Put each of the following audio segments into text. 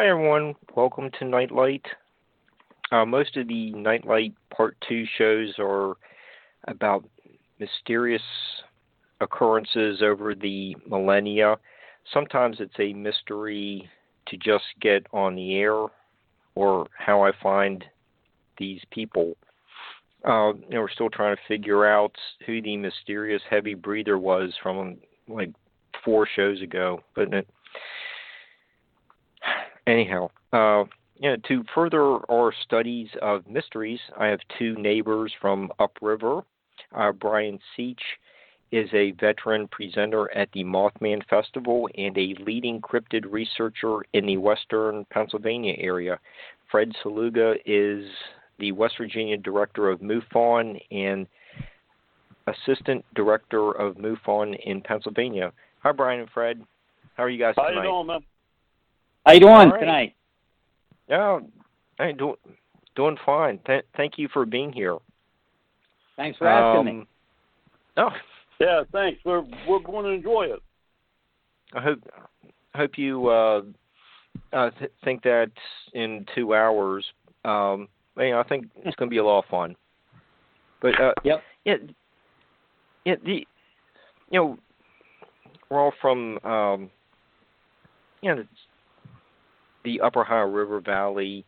Hi, everyone. Welcome to Nightlight. Uh, most of the Nightlight Part 2 shows are about mysterious occurrences over the millennia. Sometimes it's a mystery to just get on the air or how I find these people. Uh, you know, we're still trying to figure out who the mysterious heavy breather was from like four shows ago. But anyhow, uh, you know, to further our studies of mysteries, I have two neighbors from upriver. Uh, Brian Seech is a veteran presenter at the Mothman Festival and a leading cryptid researcher in the western Pennsylvania area. Fred Saluga is the West Virginia director of MUFON and assistant director of MUFON in Pennsylvania. Hi, Brian and Fred. How are you guys tonight? How you doing, man? How you doing All right. tonight? Yeah, hey, do, doing fine. Th- thank you for being here. Thanks for asking me. Um, Oh, Yeah, thanks. We're we're going to enjoy it. I hope hope you uh, uh, th- think that in two hours. Um, you know, I think it's going to be a lot of fun. But uh, Yep. yeah, yeah, the you know we're all from um, you know the Upper Ohio River Valley,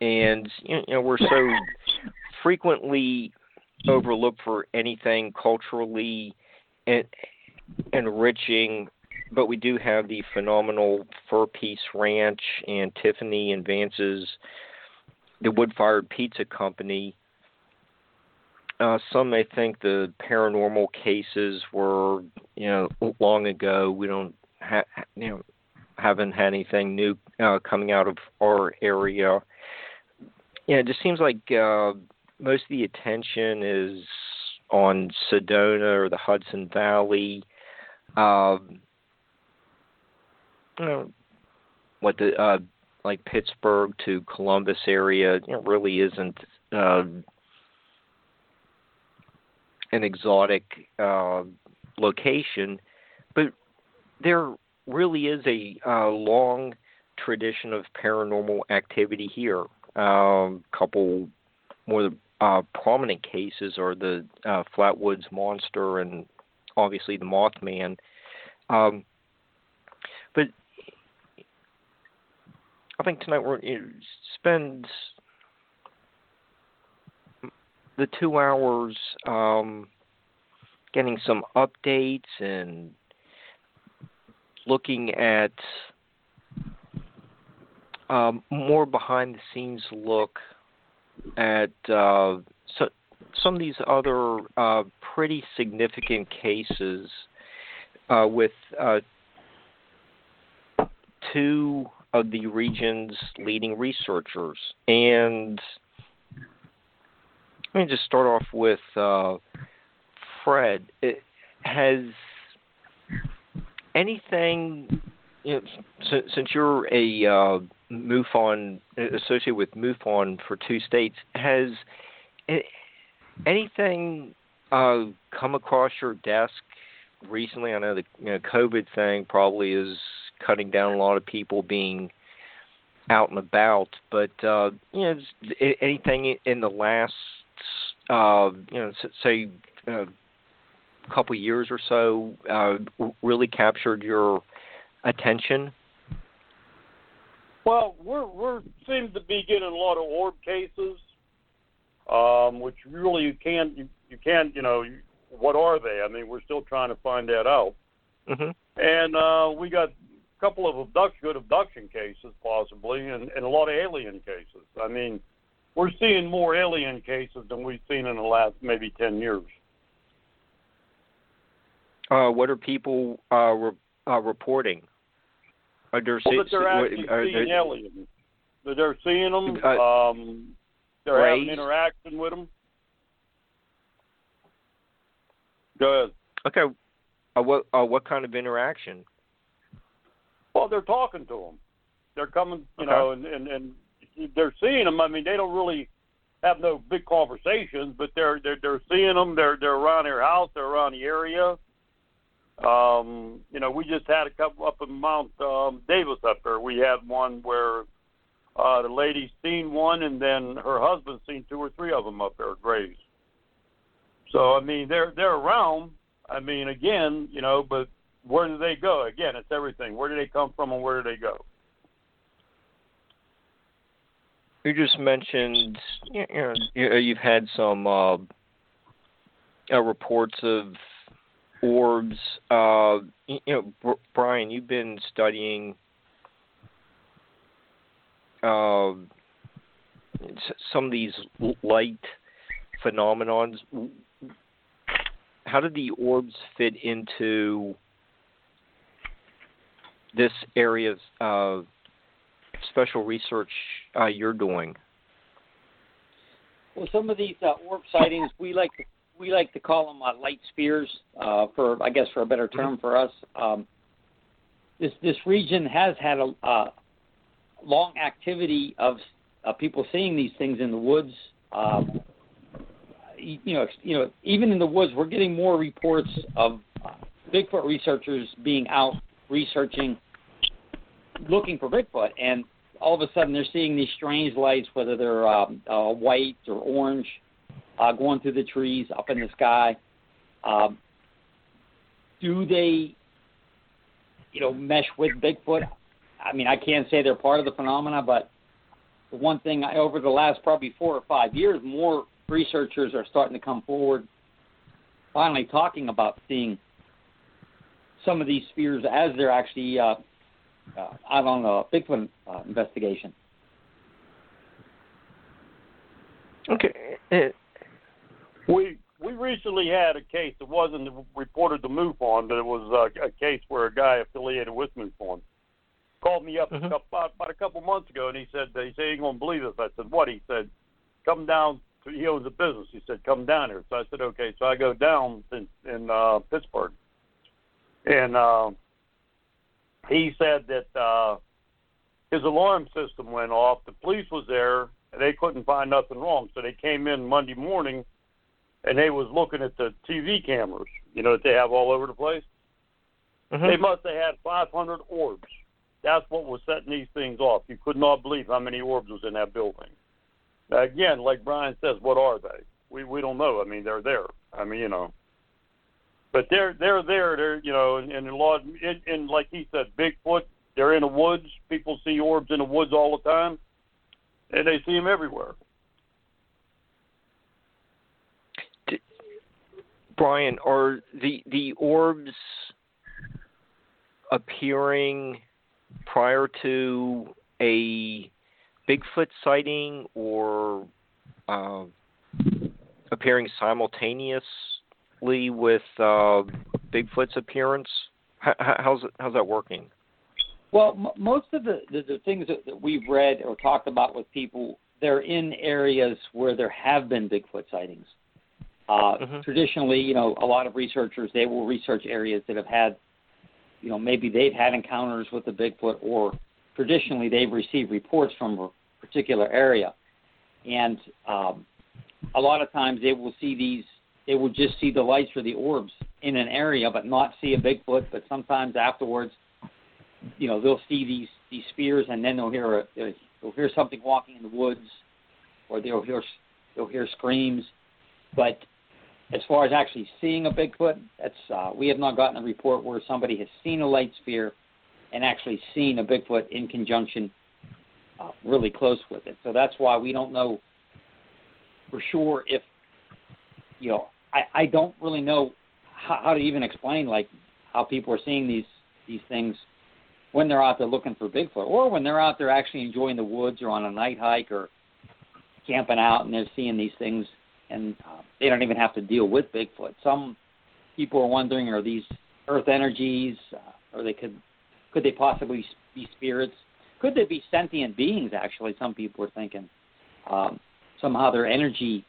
and you know we're so frequently overlooked for anything culturally en- enriching. But we do have the phenomenal Fur Peace Ranch and Tiffany and Vance's, the Wood Fired Pizza Company. Uh, some may think the paranormal cases were, you know, long ago. We don't, ha- you know, haven't had anything new uh, coming out of our area. Yeah, it just seems like uh, most of the attention is on Sedona or the Hudson Valley. Um, you know, what the uh, like Pittsburgh to Columbus area you know, really isn't uh, an exotic uh, location, but there really is a uh, long tradition of paranormal activity here. Um, couple more uh, prominent cases are the uh, Flatwoods Monster and obviously the Mothman. Um, but I think tonight we're going to spend the two hours um, getting some updates and looking at um, more behind the scenes look at uh, so, some of these other uh, pretty significant cases uh, with uh, two of the region's leading researchers. And let me just start off with uh, Fred. It has anything you know, since, since you're a uh, MUFON associated with MUFON for two states, has anything uh, come across your desk recently? I know the you know, COVID thing probably is cutting down a lot of people being out and about, but uh, you know, anything in the last uh, you know, say. Uh, couple years or so uh, really captured your attention? Well, we're we're seem to be getting a lot of orb cases, um, which really you can't you, you can't you know what are they? I mean, we're still trying to find that out. Mm-hmm. And uh, we got a couple of abduction, good abduction cases possibly, and, and a lot of alien cases. I mean, we're seeing more alien cases than we've seen in the last maybe ten years. Uh, what are people uh, re- uh, reporting? Are there well, that they're actually are seeing there, aliens. That they're seeing them. Uh, um, they're rays? having interaction with them. Go ahead. Okay. Uh, what uh, what kind of interaction? Well, they're talking to them. They're coming, you Okay. know, and, and and they're seeing them. I mean, they don't really have no big conversations, but they're they're they're seeing them. They're they're around their house. They're around the area. Um, you know, we just had a couple up in Mount um, Davis up there. We had one where uh, the lady seen one, and then her husband seen two or three of them up there at Grays. So I mean, they're they're around. I mean, again, you know, but where do they go? Again, it's everything. Where do they come from, and where do they go? You just mentioned you know you- you've had some uh, uh, reports of orbs. Uh, you know, Br- Brian, you've been studying uh, some of these light phenomenons. How did the orbs fit into this area of special research uh, you're doing? Well, some of these uh, orb sightings, we like to, we like to call them uh, light spheres, uh, for I guess for a better term for us. Um, this this region has had a uh, long activity of uh, people seeing these things in the woods. Um, you know, you know, even in the woods, we're getting more reports of Bigfoot researchers being out researching, looking for Bigfoot, and all of a sudden they're seeing these strange lights, whether they're um, uh, white or orange, uh, going through the trees up in the sky. Um, do they, you know, mesh with Bigfoot? I mean, I can't say they're part of the phenomena, but the one thing I, over the last probably four or five years, more researchers are starting to come forward, finally talking about seeing some of these spheres as they're actually uh, uh, out on a Bigfoot uh, investigation. Okay. We we recently had a case that wasn't reported to MUFON, but it was uh, a case where a guy affiliated with MUFON called me up Mhm. a couple, about, about a couple months ago, and he said he said he ain't gonna believe this. I said what? He said come down. To, he owns a business. He said come down here. So I said okay. So I go down in in uh, Pittsburgh, and uh, he said that uh, his alarm system went off. The police was there, and they couldn't find nothing wrong. So they came in Monday morning and they was looking at the TV cameras, you know, that they have all over the place. mhm. They must have had 500 orbs. That's what was setting these things off. You could not believe how many orbs was in that building. Now, again, like Brian says, what are they? We we don't know. I mean, they're there. I mean, you know, but they're they're there. They're you know, and, and a lot. And, and like he said, Bigfoot. They're in the woods. People see orbs in the woods all the time, and they see them everywhere. Brian, are the the orbs appearing prior to a Bigfoot sighting or uh, appearing simultaneously with uh, Bigfoot's appearance? How, how's how's that working? Well, m- most of the, the, the things that, that we've read or talked about with people, they're in areas where there have been Bigfoot sightings. Uh, Mhm. Traditionally, you know, a lot of researchers they will research areas that have had you know maybe they've had encounters with the Bigfoot, or traditionally they've received reports from a particular area, and um, a lot of times they will see these. They will just see the lights or the orbs in an area, but not see a Bigfoot. But sometimes afterwards, you know, they'll see these these spheres, and then they'll hear a they'll hear something walking in the woods, or they'll hear they'll hear screams. But as far as actually seeing a Bigfoot, that's uh, we have not gotten a report where somebody has seen a light sphere and actually seen a Bigfoot in conjunction uh, really close with it. So that's why we don't know for sure if you know I, I don't really know how, how to even explain like how people are seeing these these things when they're out there looking for Bigfoot or when they're out there actually enjoying the woods or on a night hike or camping out and they're seeing these things and uh, they don't even have to deal with Bigfoot. Some people are wondering are these earth energies uh, or they could could they possibly be spirits? Could they be sentient beings actually some people are thinking. Um, somehow they're energy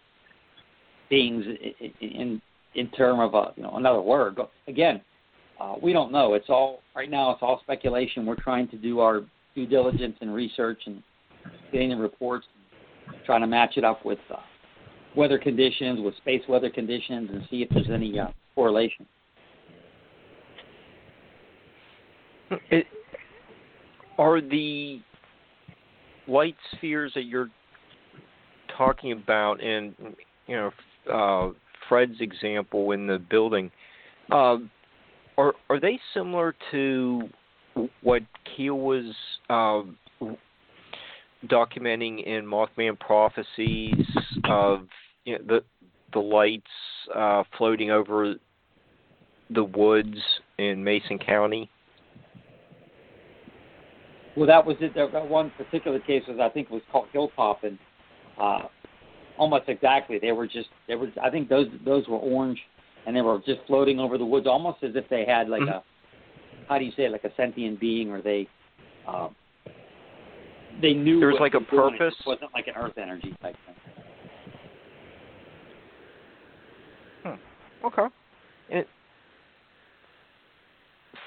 beings in in, in term of a you know another word. But again, uh, we don't know. It's all right now. It's all speculation. We're trying to do our due diligence and research and getting the reports, trying to match it up with uh, weather conditions, with space weather conditions, and see if there's any uh, correlation. It, are the light spheres that you're talking about, and you know, uh, Fred's example in the building, uh, are are they similar to what Keel was uh, documenting in Mothman prophecies of you know, the the lights uh, floating over the woods in Mason County? Well, that was it. That one particular case was I think was called Hilltop, and uh, almost exactly they were just they were. I think those those were orange, and they were just floating over the woods, almost as if they had like mm-hmm. a how do you say it, like a sentient being, or they uh, they knew there was like a purpose. It wasn't like an earth energy type thing. Hmm. Okay.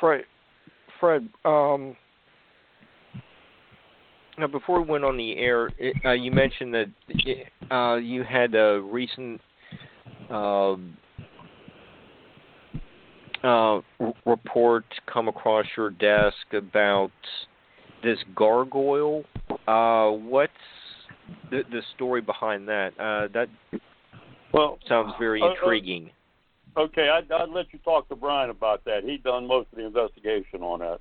Fred, Fred, um, now, before we went on the air, uh, you mentioned that uh, you had a recent uh, uh, report come across your desk about this gargoyle. Uh, what's the, the story behind that? Uh, that well sounds very uh, uh, intriguing. Okay, I'd, I'd let you talk to Brian about that. He done most of the investigation on that.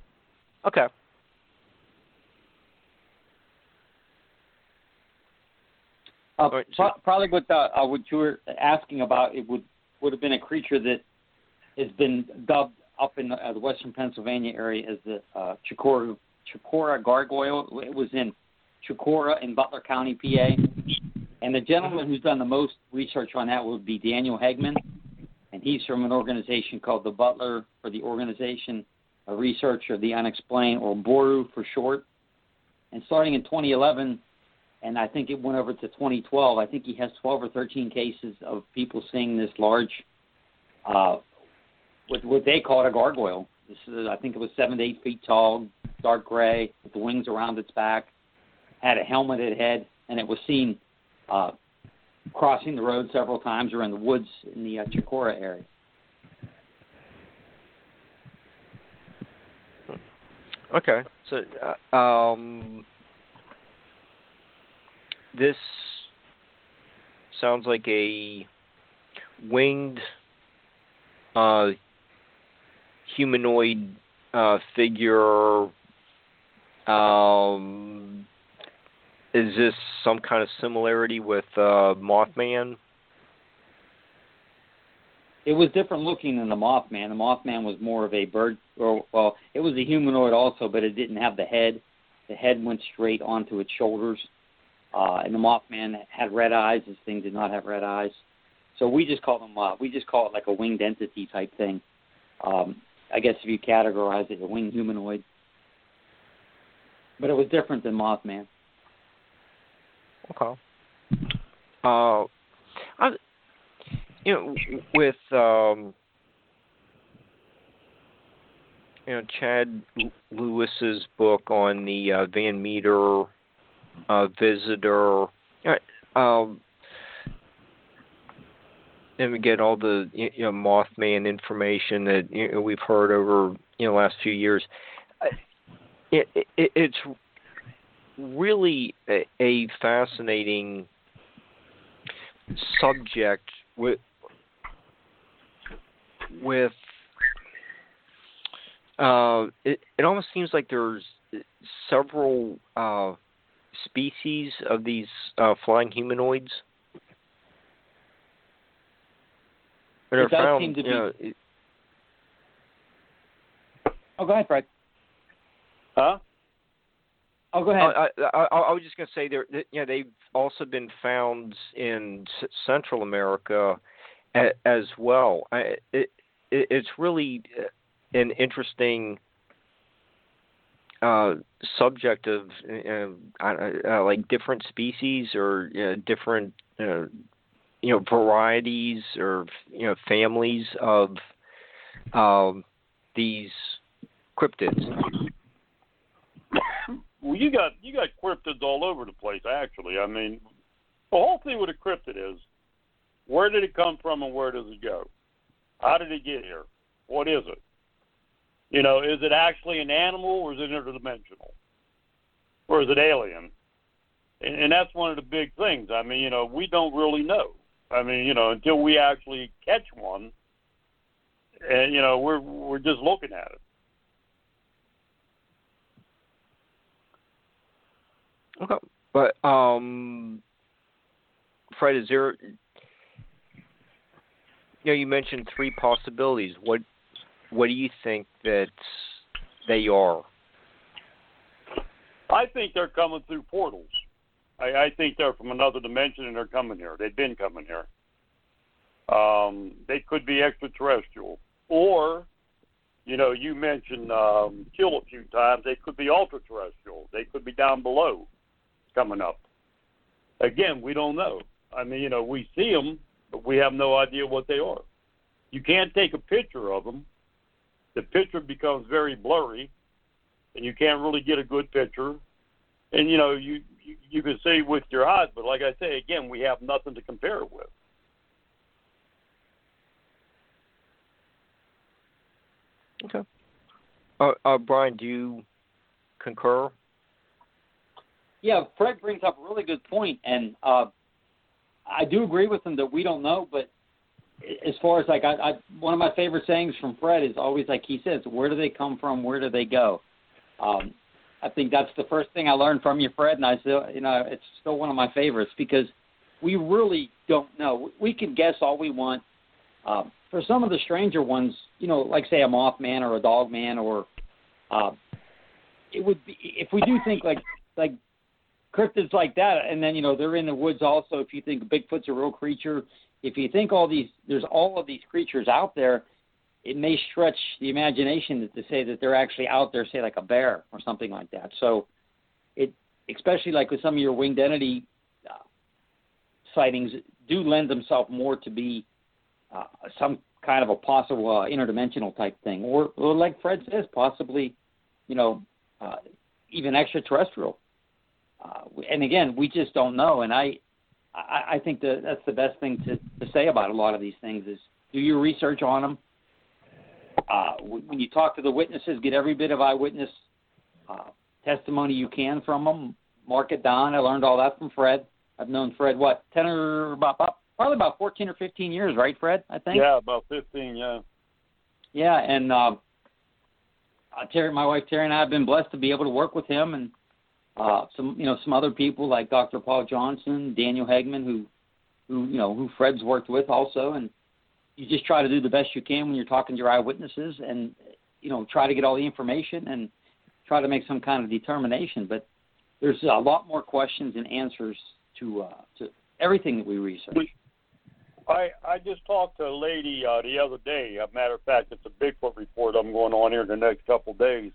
Okay. Uh, right, so, probably what uh, uh, what you were asking about it would would have been a creature that has been dubbed up in the, uh, the western Pennsylvania area as the uh, Chicora Chicora gargoyle. It was in Chicora in Butler County, PA. And the gentleman who's done the most research on that would be Daniel Hegman, and he's from an organization called the Butler for the Organization of Research of the Unexplained, or BORU for short. And starting in 2011, and I think it went over to 2012. I think he has 12 or 13 cases of people seeing this large, uh, what, what they call a gargoyle. This is, I think it was seven to eight feet tall, dark gray, with the wings around its back, had a helmeted head, and it was seen uh, crossing the road several times or in the woods in the uh, area. Okay, so uh, um, this sounds like a winged uh, humanoid uh, figure. Um, is this some kind of similarity with uh, Mothman? It was different looking than the Mothman. The Mothman was more of a bird, or well, it was a humanoid also, but it didn't have the head. The head went straight onto its shoulders. Uh, and the Mothman had red eyes. This thing did not have red eyes. So we just call them. Uh, we just call it like a winged entity type thing. Um, I guess if you categorize it, a winged humanoid. But it was different than Mothman. Okay. Uh, I, you know, with um, you know Chad Lewis's book on the uh, Van Meter uh, visitor. Um, and we get all the you know Mothman information that you know, we've heard over you know last few years. It, it, it's really a, a fascinating subject with with uh, it, it almost seems like there's several uh, species of these uh, flying humanoids. It does found, seem to be. Know, it, oh, go ahead, Fred. Huh? Oh, go ahead. I, I, I was just going to say there. You know, they've also been found in Central America as well. I, it, it, it's really uh, an interesting uh, subject of uh, uh, like different species or uh, different uh, you know varieties or you know families of um, these cryptids. Well, you got you got cryptids all over the place. Actually, I mean, the whole thing with a cryptid is where did it come from and where does it go? How did it get here? What is it? You know, is it actually an animal or is it interdimensional? Or is it alien? And, and that's one of the big things. I mean, you know, we don't really know. I mean, you know, until we actually catch one, and you know, we're we're just looking at it. Okay, but um, Fred, is there? You know, you mentioned three possibilities. What what do you think that they are? I think they're coming through portals. I, I think they're from another dimension and they're coming here. They've been coming here. Um, they could be extraterrestrial, or, you know, you mentioned um, Keel a few times. They could be ultra terrestrial. They could be down below, coming up. Again, we don't know. I mean, you know, we see them, but we have no idea what they are. You can't take a picture of them. The picture becomes very blurry, and you can't really get a good picture. And you know, you you, you can see with your eyes, but like I say again, we have nothing to compare it with. Okay. Uh, uh, Brian, do you concur? Yeah, Fred brings up a really good point, and uh, I do agree with him that we don't know. But as far as like, I, I one of my favorite sayings from Fred is always like he says, "Where do they come from? Where do they go?" Um, I think that's the first thing I learned from you, Fred, and I still, you know, it's still one of my favorites because we really don't know. We can guess all we want. Um, for some of the stranger ones, you know, like say a Mothman or a Dogman, or uh, it would be if we do think like like cryptids like that, and then you know they're in the woods also. If you think Bigfoot's a real creature, if you think all these there's all of these creatures out there, it may stretch the imagination to say that they're actually out there, say like a bear or something like that. So, it especially like with some of your winged entity uh, sightings do lend themselves more to be uh, some kind of a possible uh, interdimensional type thing, or, or like Fred says, possibly, you know, uh, even extraterrestrial. Uh, and again, we just don't know. And I, I, I think that that's the best thing to, to say about a lot of these things is do your research on them. Uh, when you talk to the witnesses, get every bit of eyewitness uh, testimony you can from them. Mark it down. I learned all that from Fred. I've known Fred what ten or about, about probably about 14 or 15 years, right, Fred? I think. Yeah, about 15. Yeah. Yeah, and uh, uh, Terry, my wife Terry, and I have been blessed to be able to work with him, and uh, some you know some other people like Dr. Paul Johnson, Daniel Hegman, who who you know who Fred's worked with also, and you just try to do the best you can when you're talking to your eyewitnesses, and you know try to get all the information and try to make some kind of determination. But there's a lot more questions and answers to uh, to everything that we research. I I just talked to a lady uh, the other day. As a matter of fact, it's a Bigfoot report I'm going on here in the next couple of days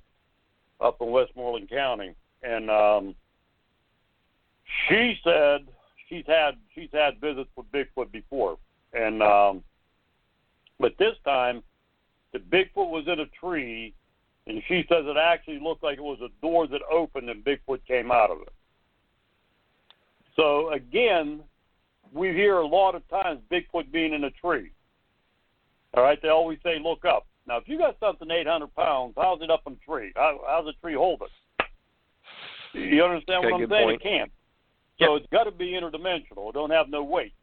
up in Westmoreland County, and um, she said she's had she's had visits with Bigfoot before, and um, but this time the Bigfoot was in a tree And she says it actually looked like it was a door that opened and Bigfoot came out of it. So again, we hear a lot of times Bigfoot being in a tree. All right, they always say look up. Now, if you got something 800 pounds, how's it up in a tree? How, how's the tree hold it? You understand Okay, what I'm saying? point. It can't. So Yep. it's got to be interdimensional. It don't have no weight.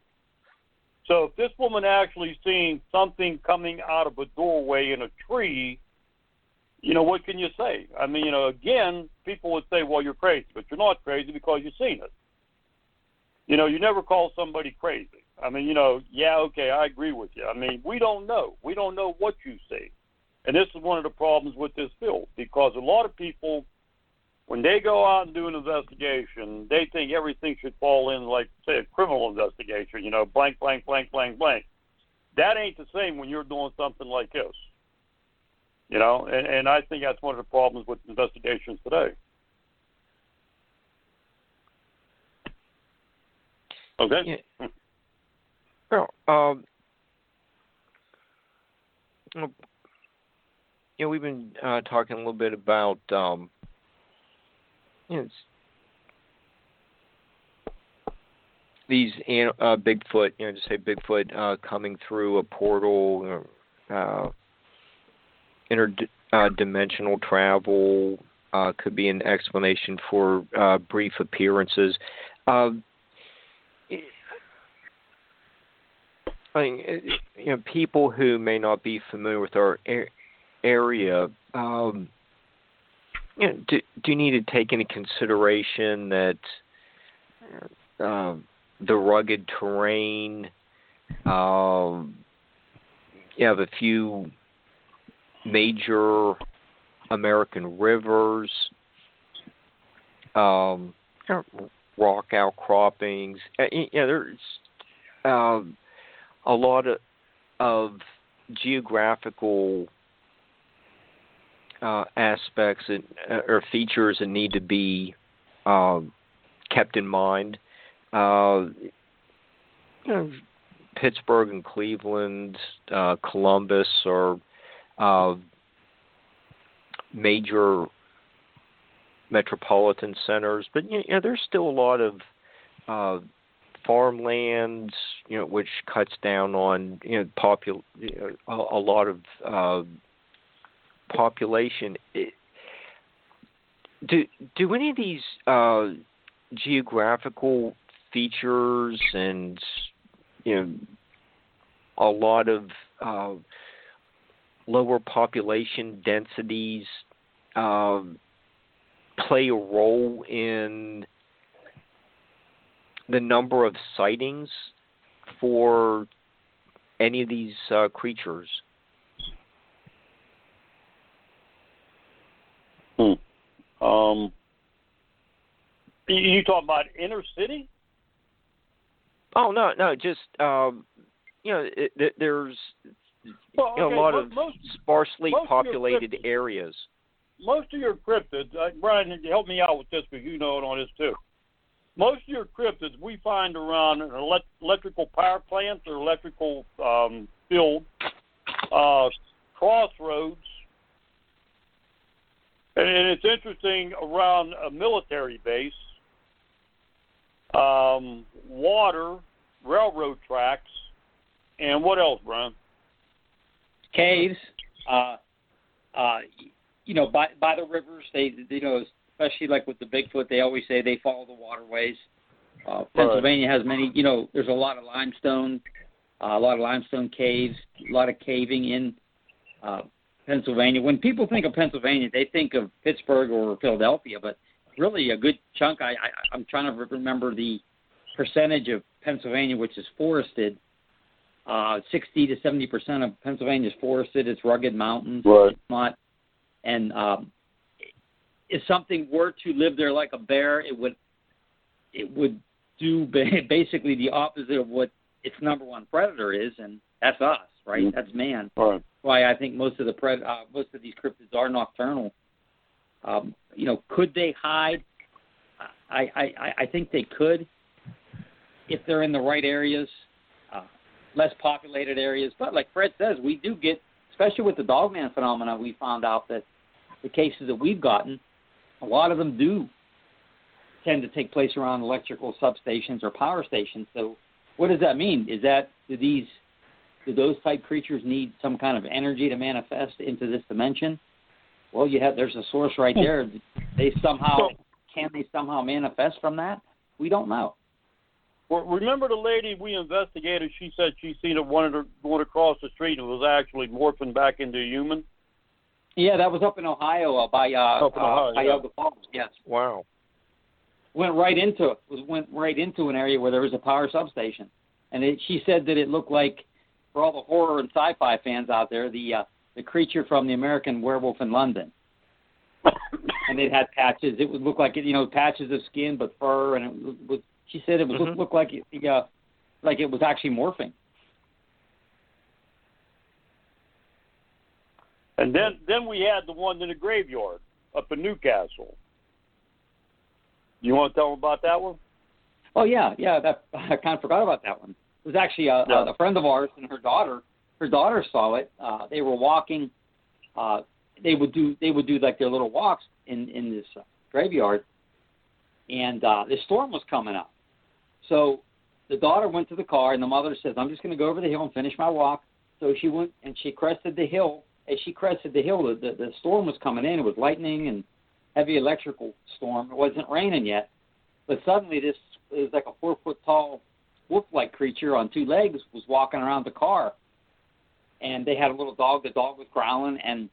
So if this woman actually seen something coming out of a doorway in a tree, you know what can you say? I mean, you know, again, people would say, "Well, you're crazy," but you're not crazy because you've seen it. You know, you never call somebody crazy. I mean, you know, yeah, okay, I agree with you. I mean, we don't know. We don't know what you see. And this is one of the problems with this field because a lot of people, when they go out and do an investigation, they think everything should fall in, like, say, a criminal investigation, you know, blank, blank, blank, blank, blank. That ain't the same when you're doing something like this. You know, and, and I think that's one of the problems with investigations today. Okay? Well, um, you know, we've been uh, talking a little bit about, um, it's- these uh, Bigfoot, you know, just say Bigfoot uh, coming through a portal, or, uh, interdimensional travel uh, could be an explanation for uh, brief appearances. Um, I mean, you know, people who may not be familiar with our area, um, you know, do, do need to take into consideration that um, the rugged terrain. Um, you have a few major American rivers, um, rock outcroppings. Uh, Yeah, there's um, a lot of, of geographical uh, aspects and, uh, or features that need to be um, kept in mind. Uh, you know, Pittsburgh and Cleveland, uh, Columbus are uh, major metropolitan centers, but you know, there's still a lot of uh, farmland, you know, which cuts down on you know popul you know, a, a lot of uh, population. It, do do any of these uh, geographical features and you know a lot of uh, lower population densities uh, play a role in the number of sightings for any of these uh, creatures? Um, you, talking about inner city? Oh no, no, just um, you know, it, it, there's Well, you know, a lot mo- of most sparsely most populated cryptids- areas. most of your cryptids, uh, Brian, help me out with this because you know it on this too. Most of your cryptids we find around elect- electrical power plants or electrical um, field, uh, crossroads, and, and it's interesting around a military base, um, water, railroad tracks, and what else, Brian? caves, uh, uh, you know, by by the rivers. They, you know, especially like with the Bigfoot, they always say they follow the waterways. Uh, Pennsylvania has many. You know, there's a lot of limestone, uh, a lot of limestone caves, a lot of caving in uh, Pennsylvania. When people think of Pennsylvania, they think of Pittsburgh or Philadelphia, but really a good chunk. I, I I'm trying to remember the percentage of Pennsylvania which is forested. Uh, 60 to 70 percent of Pennsylvania is forested. It's rugged mountains. Right. It's not, and um, if something were to live there like a bear, it would it would do basically the opposite of what its number one predator is, and that's us, right? Mhm. That's man. Right. Why I think most of the pred uh, most of these cryptids are nocturnal. Um, you know, could they hide? I, I I think they could if they're in the right areas, uh, less populated areas. But like Fred says, we do get, especially with the dogman phenomena, we found out that the cases that we've gotten, a lot of them do tend to take place around electrical substations or power stations. So, what does that mean? Is that do these do those type creatures need some kind of energy to manifest into this dimension? Well, you have there's a source right hmm. there. They somehow can they somehow manifest from that? We don't know. Well, remember the lady we investigated? She said she seen it one going across the street and was actually morphing back into a human. Yeah, that was up in Ohio uh, by uh, up in Ohio, uh, Cuyahoga Falls. Yes. Wow. Went right into it. Was went right into an area where there was a power substation, and it, she said that it looked like, for all the horror and sci-fi fans out there, the uh, the creature from the American Werewolf in London. and it had patches. It would look like it, you know, patches of skin but fur, and it was. She said it would mm-hmm. look, look like it, uh, like it was actually morphing. And then then we had the one in the graveyard up in New Castle. You want to tell them about that one? Oh yeah, yeah. That I kind of forgot about that one. It was actually a, yeah. a, a friend of ours and her daughter. Her daughter saw it. Uh, they were walking. Uh, they would do they would do like their little walks in in this uh, graveyard, and uh, the storm was coming up. So the daughter went to the car, and the mother says, "I'm just going to go over the hill and finish my walk." So she went and she crested the hill. As she crested the hill, the, the, the storm was coming in. It was lightning and heavy electrical storm. It wasn't raining yet, but suddenly this was like a four foot tall wolf-like creature on two legs was walking around the car, and they had a little dog. The dog was growling and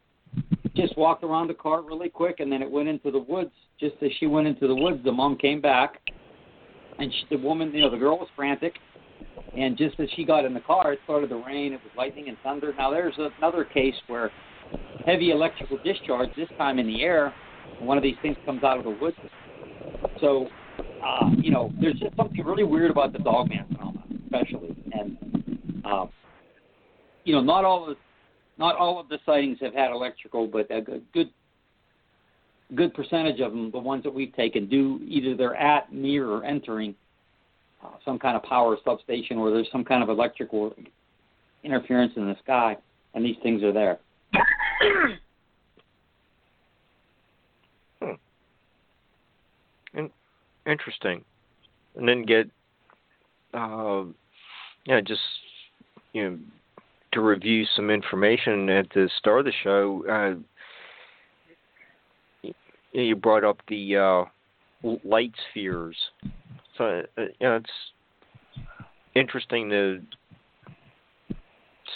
just walked around the car really quick, and then it went into the woods. Just as she went into the woods, the mom came back, and she, the woman, you know, the girl was frantic. And just as she got in the car, it started to rain. It was lightning and thunder. Now there's another case where heavy electrical discharge, this time in the air, one of these things comes out of the woods. So, uh, you know, there's just something really weird about the dogman phenomenon, especially. And, uh, you know, not all of not all of the sightings have had electrical, but a good good percentage of them, the ones that we've taken, do either they're at, near, or entering uh, some kind of power substation, or there's some kind of electrical interference in the sky, and these things are there. hmm. In- interesting. And then get, uh, yeah, just you know to review some information at the start of the show. Uh, you brought up the uh, light spheres, so uh, you know, it's interesting to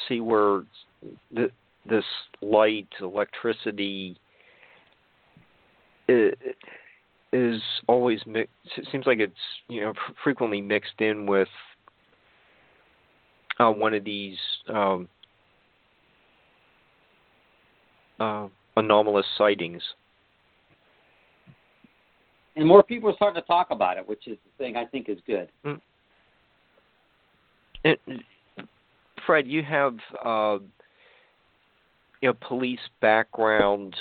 see where this light, electricity, is always mixed. It seems like it's you know frequently mixed in with uh, one of these um, uh, anomalous sightings. And more people are starting to talk about it, which is the thing I think is good. Mm. And, Fred, you have uh, you know police background.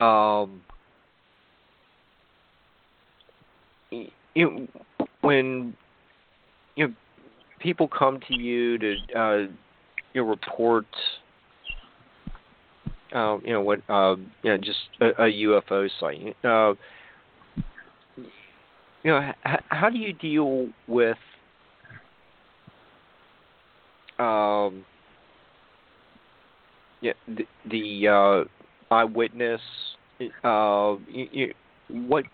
Um, you know, when you know people come to you to uh, you know, report, uh, you know what, uh, you know, just a, a UFO sighting. Uh, you know, h- how do you deal with um, yeah, the, the uh, eyewitness? Uh, you, you, what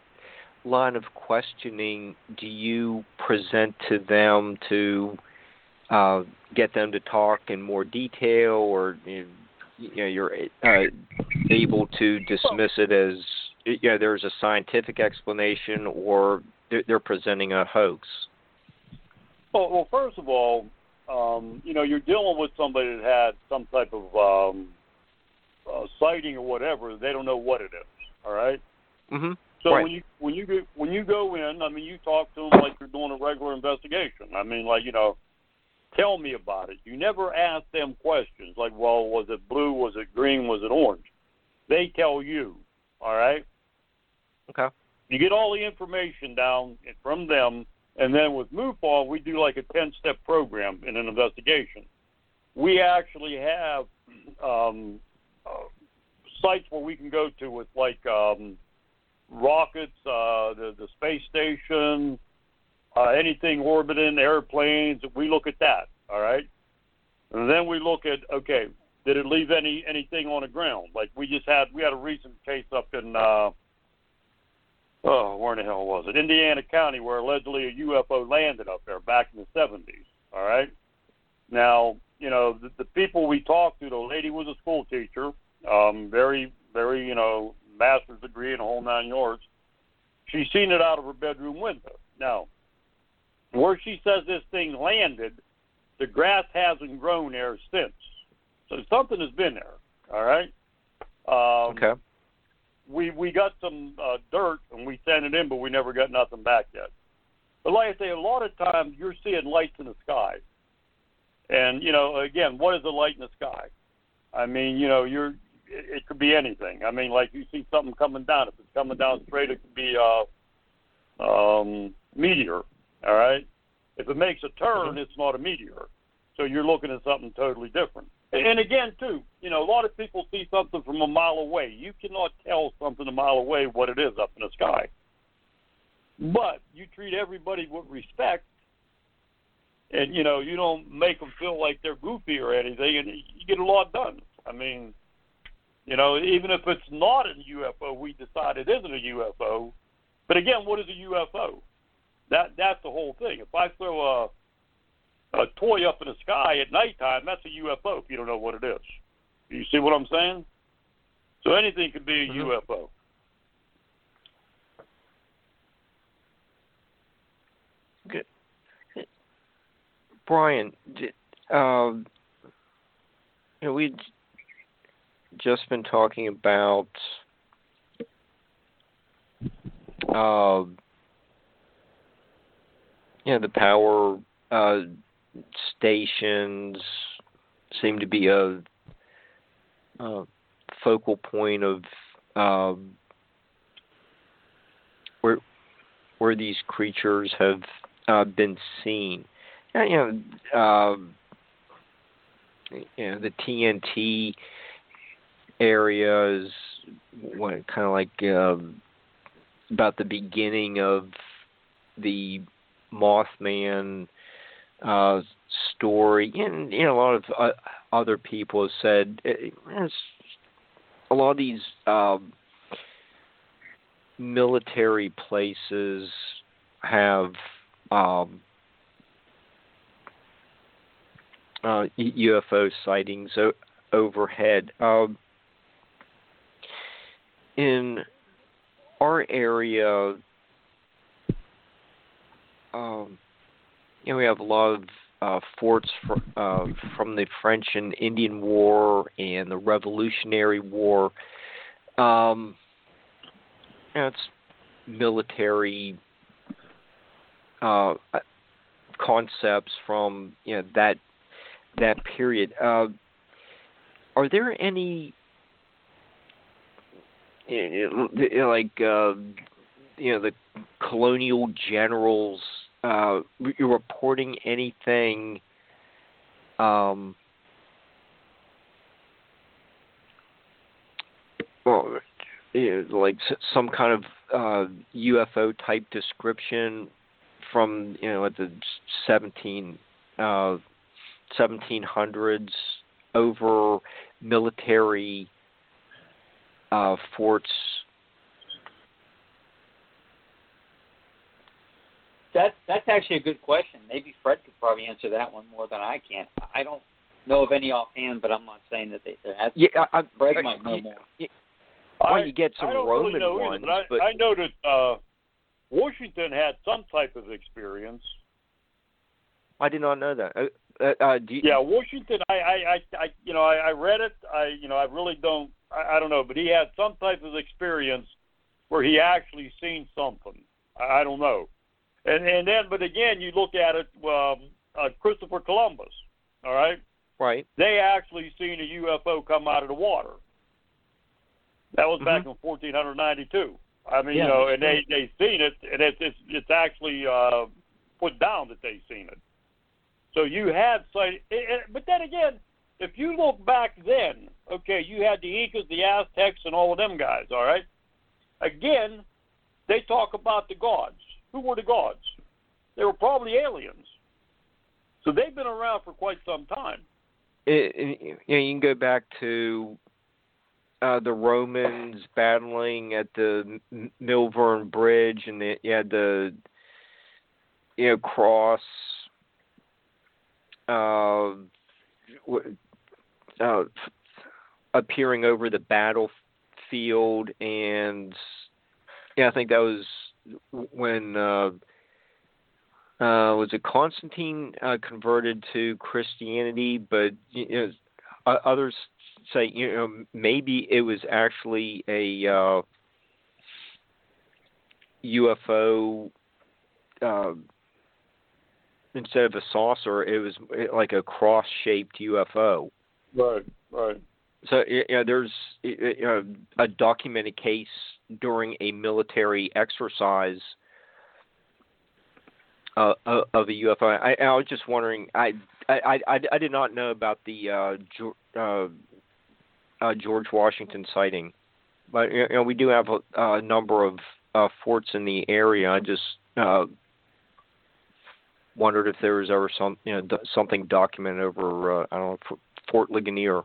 line of questioning do you present to them to uh, get them to talk in more detail, or you know, you're uh, able to dismiss it as you know, there's a scientific explanation, or they're, they're presenting a hoax? Well, well, first of all, um, you know, you're dealing with somebody that had some type of um, uh, sighting or whatever. They don't know what it is. All right. Mm-hmm. So right. when you when you go, when you go in, I mean, you talk to them like you're doing a regular investigation. I mean, like you know, tell me about it. You never ask them questions like, well, was it blue? Was it green? Was it orange? They tell you. All right. Okay. You get all the information down from them, and then with MUFON, we do like a ten-step program in an investigation. We actually have um, uh, sites where we can go to with like um, rockets, uh, the the space station, uh, anything orbiting, airplanes. We look at that. All right, and then we look at okay, did it leave any anything on the ground? Like we just had we had a recent case up in uh, oh where in the hell was it? Indiana County, where allegedly a UFO landed up there back in the 70s. All right, now you know the, the people we talked to. The lady was a school teacher, um, very very you know master's degree in a whole nine yards. She's seen it out of her bedroom window. Now, where she says this thing landed the grass hasn't grown there since. So something has been there. All right. Um, okay. We we got some uh, dirt and we sent it in, but we never got nothing back yet. But like I say, a lot of times you're seeing lights in the sky, and you know, again, what is a light in the sky? I mean, you know, you're it, it could be anything. I mean, like you see something coming down. If it's coming down straight, it could be a uh, um, meteor. All right. If it makes a turn, mm-hmm. it's not a meteor. So you're looking at something totally different. And again, too, you know, a lot of people see something from a mile away. You cannot tell something a mile away what it is up in the sky. But you treat everybody with respect, and you know you don't make them feel like they're goofy or anything, and you get a lot done. I mean, you know, even if it's not a UFO, we decide it isn't a UFO. But again, what is a UFO? That that's the whole thing. If I throw a a toy up in the sky at nighttime, that's a UFO if you don't know what it is. You see what I'm saying? So anything could be a mm-hmm. UFO. Good. Brian, um, you know, we'd just been talking about uh, you know the power uh, stations seem to be a, a focal point of um, where where these creatures have uh, been seen. You know, uh, you know the TNT area is what kind of like uh, about the beginning of the Mothman uh, story, and you know a lot of uh, other people have said eh, a lot of these um, military places have um, uh, UFO sightings o- overhead. Um, in our area, um, you know, we have a lot of uh, forts for, uh, from the French and Indian War and the Revolutionary War. Um, you know, it's military uh, concepts from you know that that period. Uh, are there any you know, like uh, you know the colonial generals uh, reporting anything um, well, you know, like some kind of uh, UFO type description from you know at the 17 uh, 1700s over military uh, forts that that's actually a good question. Maybe Fred could probably answer that one more than I can. I don't know of any offhand, but I'm not saying that they, there has. Yeah, I, Fred I, might know more. Yeah, well, you get some I don't Roman really know ones, either, but, I, I know that uh, Washington had some type of experience. I did not know that. Uh, uh, you, yeah, Washington. I, I, I, I, you know, I, I read it. I, you know, I really don't. I, I don't know, but he had some type of experience where he actually seen something. I, I don't know. And and then, but again, you look at it, um, uh, Christopher Columbus. All right. Right. They actually seen a UFO come out of the water. That was mm-hmm. back in 1492. I mean, yeah, you know, and they they seen it, and it's it's, it's actually uh, put down that they seen it. So you had but then again, if you look back then, Okay, you had the Incas, the Aztecs, and all of them guys. All right. Again, they talk about the gods. Who were the gods? They were probably aliens. So they've been around for quite some time. It, it, you, know, you can go back to uh, the Romans battling at the Milvian Bridge, and the, you had the you know cross uh, uh, appearing over the battlefield, and yeah, I think that was when uh, uh, was it Constantine uh, converted to Christianity, but you know, others say you know maybe it was actually a uh, UFO uh, instead of a saucer. It was like a cross-shaped UFO. Right, right. So you know, there's you know, a documented case during a military exercise uh, of a UFO. I, I was just wondering. I, I I I did not know about the uh, uh, uh, George Washington sighting, but you know we do have a, a number of uh, forts in the area. I just uh, wondered if there was ever some you know something documented over uh, I don't know Fort Ligonier.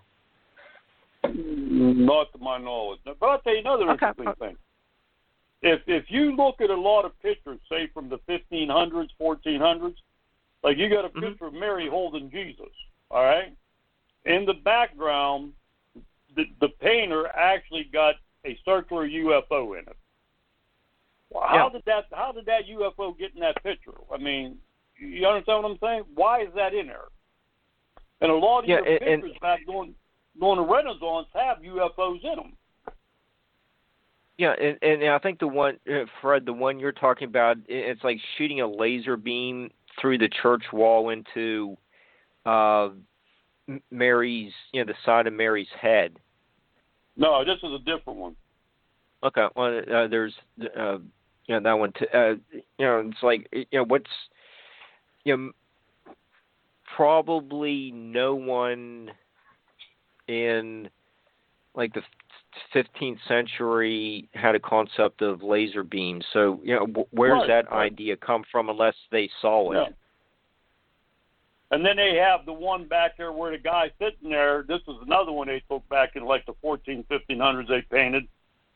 Not to my knowledge, but I'll tell you another okay. interesting thing. If if you look at a lot of pictures, say from the 1500s, 1400s, like you got a mm-hmm. picture mm-hmm. of Mary holding Jesus, all right. In the background, the, the painter actually got a circular UFO in it. Well, how yeah. did that how did that UFO get in that picture? I mean, you understand what I'm saying? Why is that in there? And a lot of yeah, your and, pictures back during during the Renaissance have UFOs in them. Yeah, and, and I think the one, uh, Fred, the one you're talking about, it's like shooting a laser beam through the church wall into uh, Mary's, you know, the side of Mary's head. No, this is a different one. Okay, well, uh, there's, uh, you know, that one. T- uh, you know, it's like, you know, what's, you know, probably no one in like the 15th century had a concept of laser beams. So, you know, where does that idea come from unless they saw it? Yeah. And then they have the one back there where the guy sitting there. This is another one they took back in like the 14, 1500s. They painted.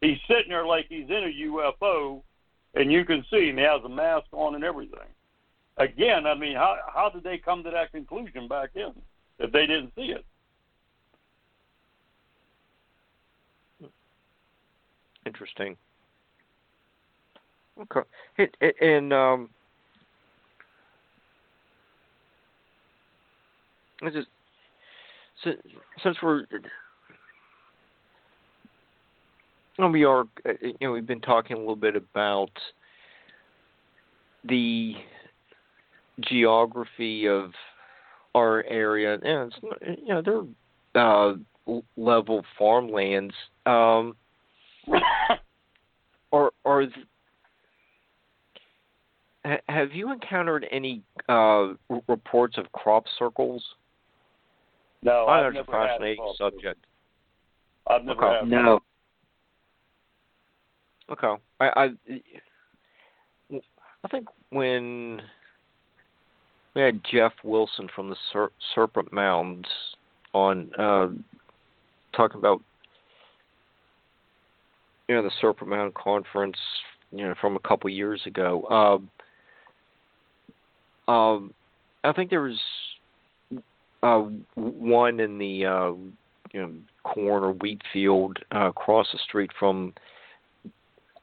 He's sitting there like he's in a UFO, and you can see him. He has a mask on and everything. Again, I mean, how how did they come to that conclusion back then if they didn't see it? Interesting. Okay. And um, just since, since we're we are, you know, we've been talking a little bit about the geography of our area, and it's, you know, they're uh, level farmlands. Um, or or have you encountered any uh, reports of crop circles? No, I I've a fascinating subject. I've never okay. had no. Okay, I, I I think when we had Jeff Wilson from the Ser- Serpent Mounds on uh, talking about you know the Serpent Mound conference, you know, from a couple years ago. Um, um, I think there was uh, one in the uh, you know corn or wheat field uh, across the street from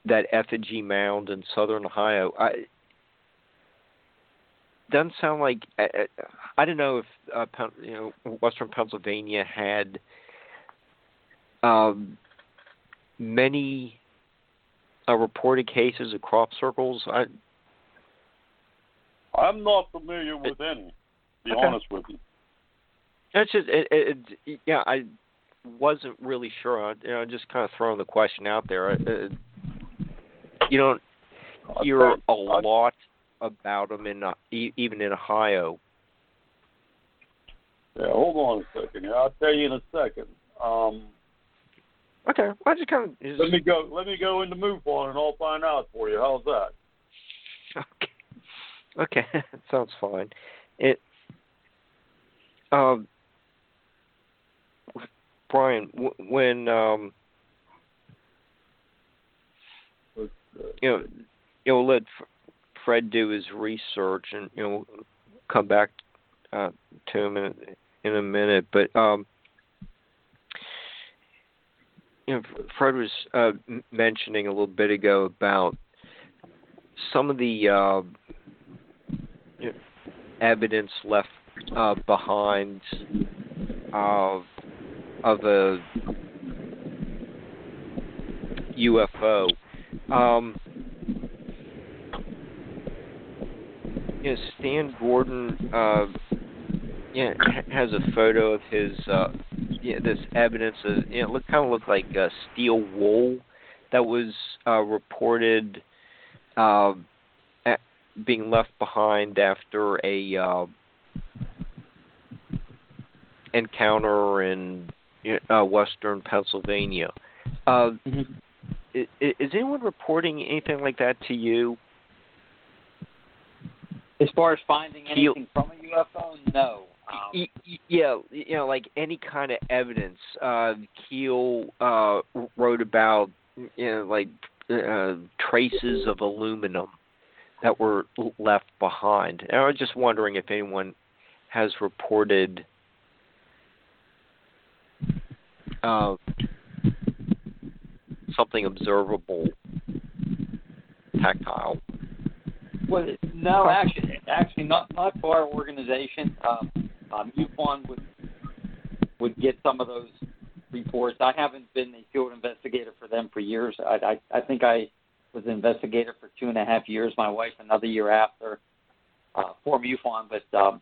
that effigy mound in southern Ohio. I doesn't sound like I, I don't know if uh, you know Western Pennsylvania had um, many uh, reported cases of crop circles? I, I'm not familiar with any. To be okay. honest with you. That's just it, it, it, yeah. I wasn't really sure. I, you know, just kind of throwing the question out there. Uh, you don't hear a lot about them in uh, even in Ohio. Yeah, hold on a second here. I'll tell you in a second. Um, okay, I just kind of just... let me go. Let me go into MUFON and I'll find out for you. How's that? Okay, okay, sounds fine. It, um, Brian, w- when um, you know, you know, let Fred do his research, and you know, come back uh, to him in, in a minute. But um, you know, Fred was uh, mentioning a little bit ago about some of the uh, you know, evidence left uh, behind of of a UFO. Um, you know, Stan Gordon, uh, yeah, ha- has a photo of his, uh, yeah, this evidence of, you know, it look, kind of looked like uh, steel wool that was uh, reported uh, at being left behind after a uh, encounter in uh, western Pennsylvania. Uh, Mhm. i- i- is anyone reporting anything like that to you? As far as finding anything from a UFO, no. Um, yeah, you know, like any kind of evidence. Uh, Keel uh, wrote about, you know, like uh, traces of aluminum that were left behind. And I was just wondering if anyone has reported uh, something observable, tactile. Well, no, actually, actually, not not for our organization. Um, um, MUFON would would get some of those reports. I haven't been a field investigator for them for years. I I, I think I was an investigator for two and a half years. My wife another year after uh, for MUFON, but um,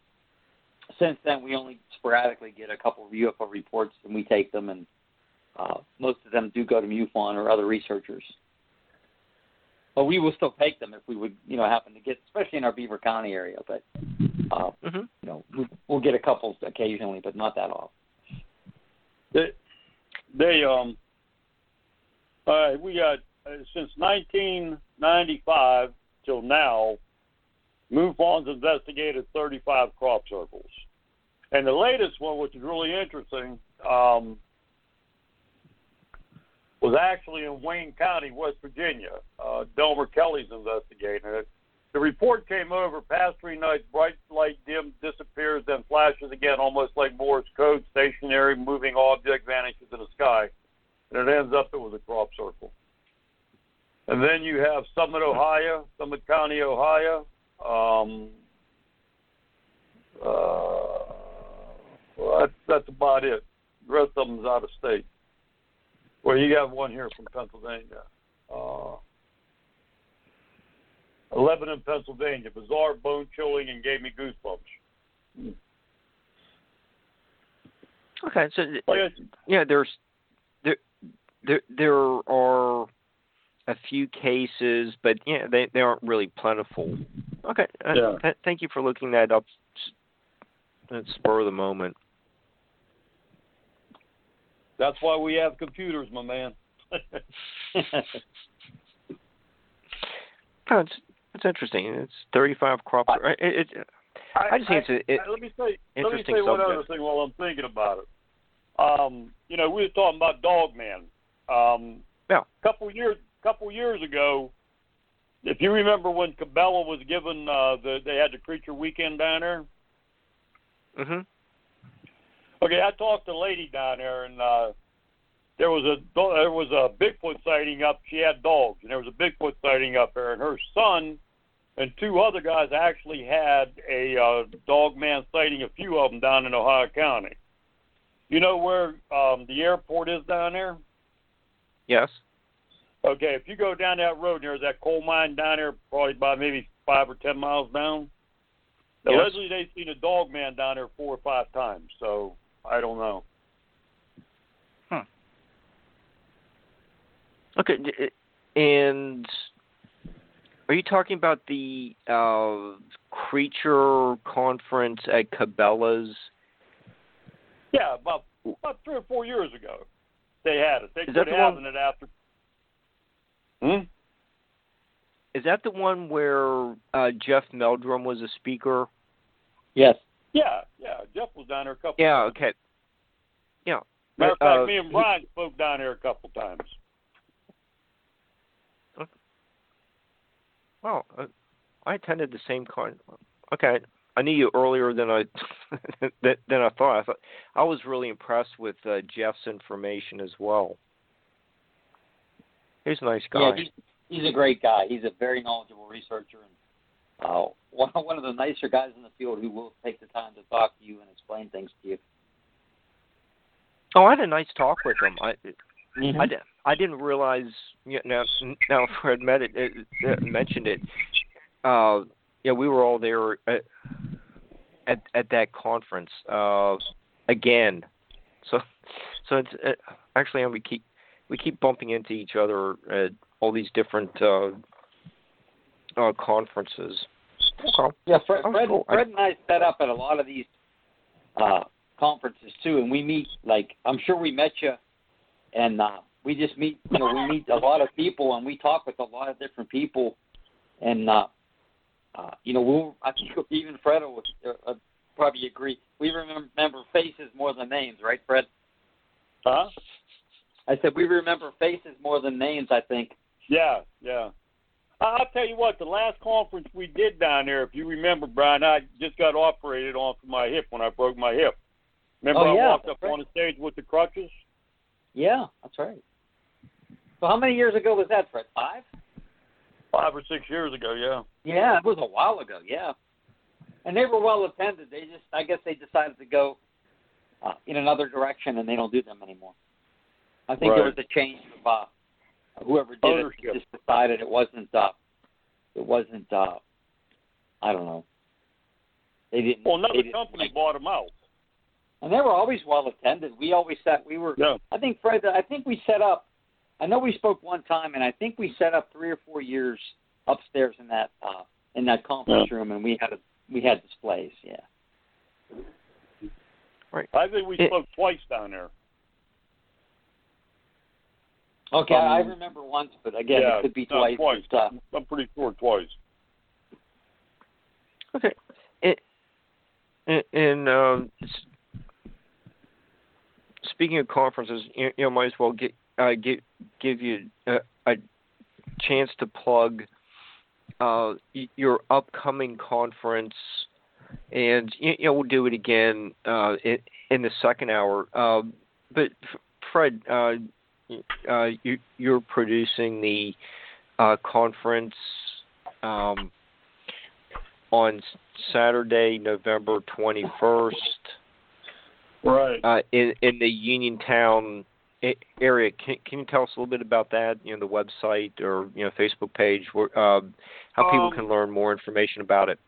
since then we only sporadically get a couple of UFO reports, and we take them, and uh, most of them do go to MUFON or other researchers. But we will still take them if we would, you know, happen to get, especially in our Beaver County area. But uh, hmm you know, we, we'll get a couple occasionally, but not that often. They, they um. All right, we got uh, since 1995 till now. MUFON's investigated 35 crop circles, and the latest one, which is really interesting, um, was actually in Wayne County, West Virginia. Uh, Delmer Kelly's investigating it. The report came over past three nights, bright light dim, disappears, then flashes again, almost like Morse code, stationary, moving object vanishes in the sky. And it ends up it was a crop circle. And then you have Summit, Ohio, Summit County, Ohio. Um, uh, well, that's, that's about it. The rest of them's out of state. Well, you got one here from Pennsylvania. Uh, Lebanon, Pennsylvania. Bizarre, bone chilling, and gave me goosebumps. Okay, so I- yeah, there's there there there are a few cases, but yeah, they they aren't really plentiful. Okay, uh, th- thank you for looking that up. At spur of the moment. That's why we have computers, my man. Oh, it's it's interesting. It's 35 crop. I- It, it, I just think it's a- it- let me say let me say one other thing while I'm thinking about it. Um, you know, we were talking about Dogman. Um, Yeah. couple years couple years ago, if you remember when Cabela was given uh, the they had the creature weekend down there. hmm Okay, I talked to a lady down there, and uh, there was a there was a Bigfoot sighting up. She had dogs, and there was a Bigfoot sighting up there, and her son and two other guys actually had a uh, dog man sighting. A few of them down in Ohio County. You know where um, the airport is down there? Yes. Okay, if you go down that road, there's that coal mine down there, probably by maybe five or ten miles down. Yes. Allegedly, they've seen a dog man down there four or five times. So I don't know. Hmm. Okay, d- and are you talking about the uh, creature conference at Cabela's Yeah, about about three or four years ago, they had it. They Is quit that the having one- it after. Hmm. Is that the one where uh, Jeff Meldrum was a speaker? Yes. Yeah, yeah. Jeff was down there a couple. Yeah. times. Okay. Yeah. Matter of But, fact, uh, me and he- Brian spoke down there a couple times. Well, uh, I attended the same con. Okay, I knew you earlier than I than than I thought. I thought I was really impressed with uh, Jeff's information as well. He's a nice guy. Yeah, he's, he's a great guy. He's a very knowledgeable researcher and uh, one one of the nicer guys in the field who will take the time to talk to you and explain things to you. oh, I had a nice talk with him. I Mm-hmm. I, di- I didn't realize. You know, now now Fred met it, it, it mentioned it. Uh, yeah, we were all there at at, at that conference uh, again. So so it's uh, actually we keep we keep bumping into each other at all these different uh, uh, conferences. Okay. Yeah, Fred, Oh, Fred, cool. Fred and I set up at a lot of these uh, conferences too, and we meet like I'm sure we met you, and uh, we just meet. You know, we meet a lot of people, and we talk with a lot of different people, and uh, uh, you know, we'll I think even Fred will uh, probably agree. We remember, faces more than names, right, Fred? Huh? I said we remember faces more than names. I think. Yeah, yeah. I- I'll tell you what, the last conference we did down there, if you remember, Brian, I just got operated on for my hip when I broke my hip. Remember Oh, I yeah, walked up right. on the stage with the crutches? Yeah, that's right. So how many years ago was that, Fred? Five? Five or six years ago, yeah. Yeah, it was a while ago. Yeah, and they were well attended. They just, I guess, they decided to go uh, in another direction, and they don't do them anymore. I think there was a change of uh, whoever did Ownership. it just decided it wasn't. Uh, it wasn't. Uh, I don't know. They didn't. Well, another didn't company like- bought them out. and they were always well attended. We always sat. We were. Yeah. I think Fred. I think we set up. I know we spoke one time, and I think we set up three or four years upstairs in that uh, in that conference room, and we had a, we had displays. Yeah. Right. I think we It- spoke twice down there. Okay, I Um, remember once, but again, yeah, it could be no, twice. twice. But, uh, I'm pretty sure twice. Okay. It, and and um, speaking of conferences, you, you know, might as well get uh, give give you a, a chance to plug uh, your upcoming conference, and you, know we'll do it again uh, in, in the second hour. Uh, but Fred, uh, uh, you, you're producing the uh, conference. Um, on Saturday, November 21st, Right. uh, in in the Uniontown area. Can can you tell us a little bit about that? You know, the website or you know Facebook page, where um, how people Um, can learn more information about it.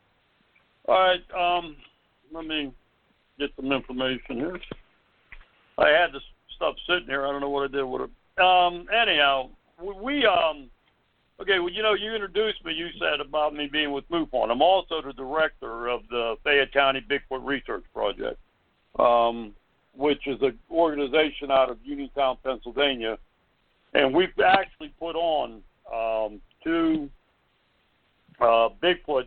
All right. Um, let me get some information here. I had this stuff sitting here. I don't know what I did with it. Um, anyhow, we, we um, okay. Well, you know, you introduced me. You said about me being with MUFON. I'm also the director of the Fayette County Bigfoot Research Project, um, which is an organization out of Uniontown, Pennsylvania, and we've actually put on um, two uh, Bigfoot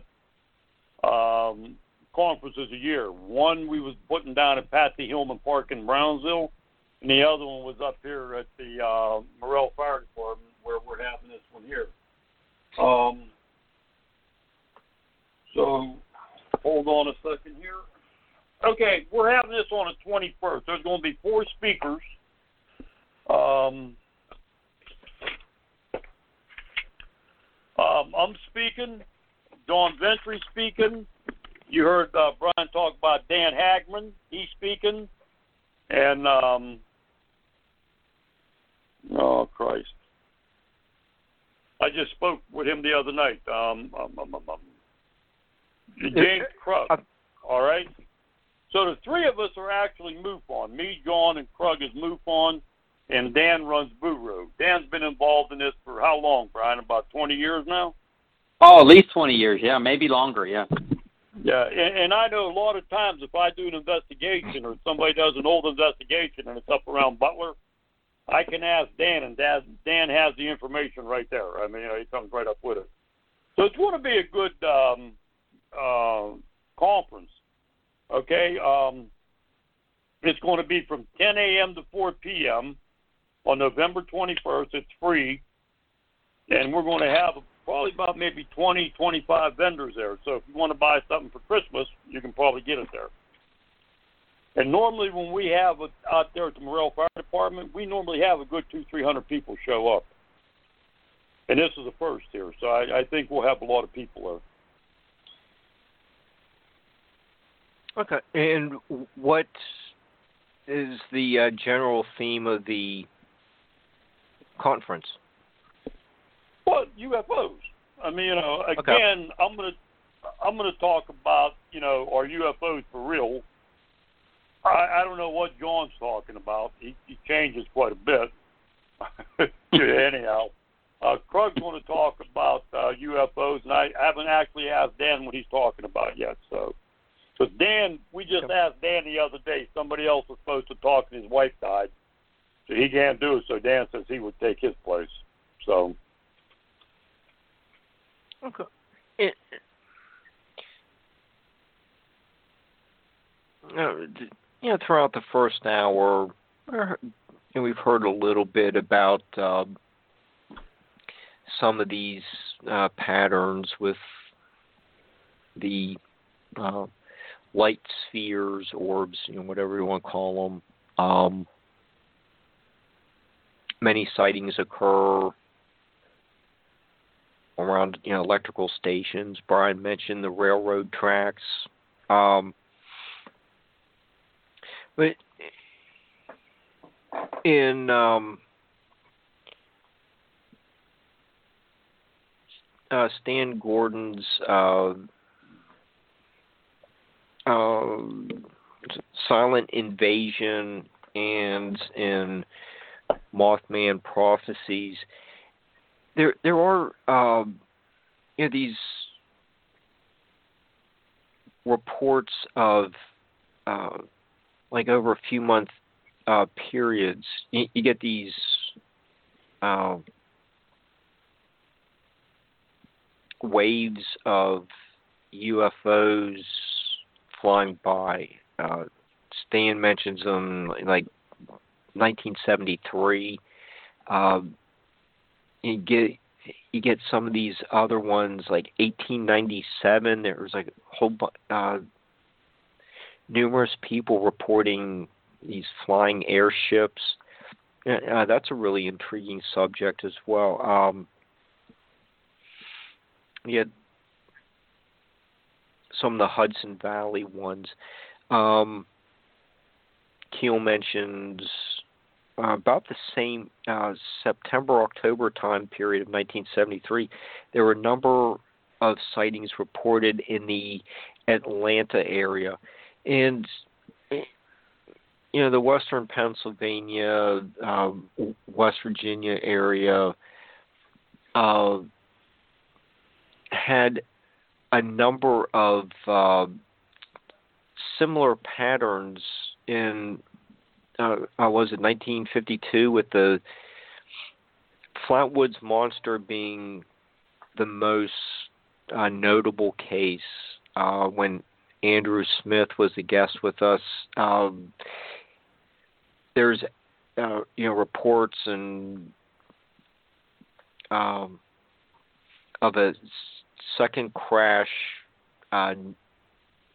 um, conferences a year. One we was putting down at Patsy Hillman Park in Brownsville, and the other one was up here at the uh, Morel Fire Department where we're having this one here. Um, so hold on a second here. Okay, we're having this on the 21st. There's going to be four speakers. Um, um, I'm speaking. John Ventre speaking. You heard uh, Brian talk about Dan Hagman. He's speaking. And, um, oh, Christ. I just spoke with him the other night. Um, um, um, um, um, James Krug. Uh, All right. So the three of us are actually MUFON. Me, John, and Krug is MUFON, and Dan runs Buru. Dan's been involved in this for how long, Brian? About 20 years now? oh, at least twenty years. Yeah, maybe longer. Yeah. Yeah, and, and I know a lot of times if I do an investigation or somebody does an old investigation and it's up around Butler, I can ask Dan, and Dan, Dan has the information right there. I mean, you know, he comes right up with it. So it's going to be a good um, uh, conference. Okay, um, it's going to be from 10 a.m. to 4 p.m. on November 21st. It's free, and we're going to have probably about maybe 20, 25 vendors there. So if you want to buy something for Christmas, you can probably get it there. And normally, when we have it out there at the Morrell Fire Department, we normally have a good two, three hundred people show up. And this is the first here, so I, I think we'll have a lot of people there. Okay, and what is the uh, general theme of the conference? Well, UFOs. I mean, you know, again, okay. I'm gonna I'm gonna talk about you know are UFOs for real? I, I don't know what John's talking about. He, he changes quite a bit. Anyhow, uh, Krug's going to talk about uh, UFOs, and I haven't actually asked Dan what he's talking about yet. So, because Dan, we just asked Dan the other day. Somebody else was supposed to talk, and his wife died, so he can't do it. So Dan says he would take his place. So. Okay. It, uh, you know, throughout the first hour, we've heard a little bit about uh, some of these uh, patterns with the uh, light spheres, orbs, you know, whatever you want to call them. Um, many sightings occur around you know electrical stations. Brian mentioned the railroad tracks. Um, but in um, uh, Stan Gordon's uh, uh, Silent Invasion and in Mothman Prophecies, there there are um, you know these reports of uh, like over a few month uh, periods, you, you, get these uh, waves of UFOs flying by. Uh, Stan mentions them like 1973. Um, you get you get some of these other ones like 1897. There was like a whole bunch. uh, numerous people reporting these flying airships. Uh, that's a really intriguing subject as well. Um, had some of the Hudson Valley ones. Um, Keel mentions uh, about the same uh, September October time period of 1973. There were a number of sightings reported in the Atlanta area and you know the western Pennsylvania, um, West Virginia area uh, had a number of uh, similar patterns in uh, uh was it 1952 with the Flatwoods monster being the most uh, notable case uh, when Andrew Smith was a guest with us. Um, there's uh, you know reports and um, of a second crash uh,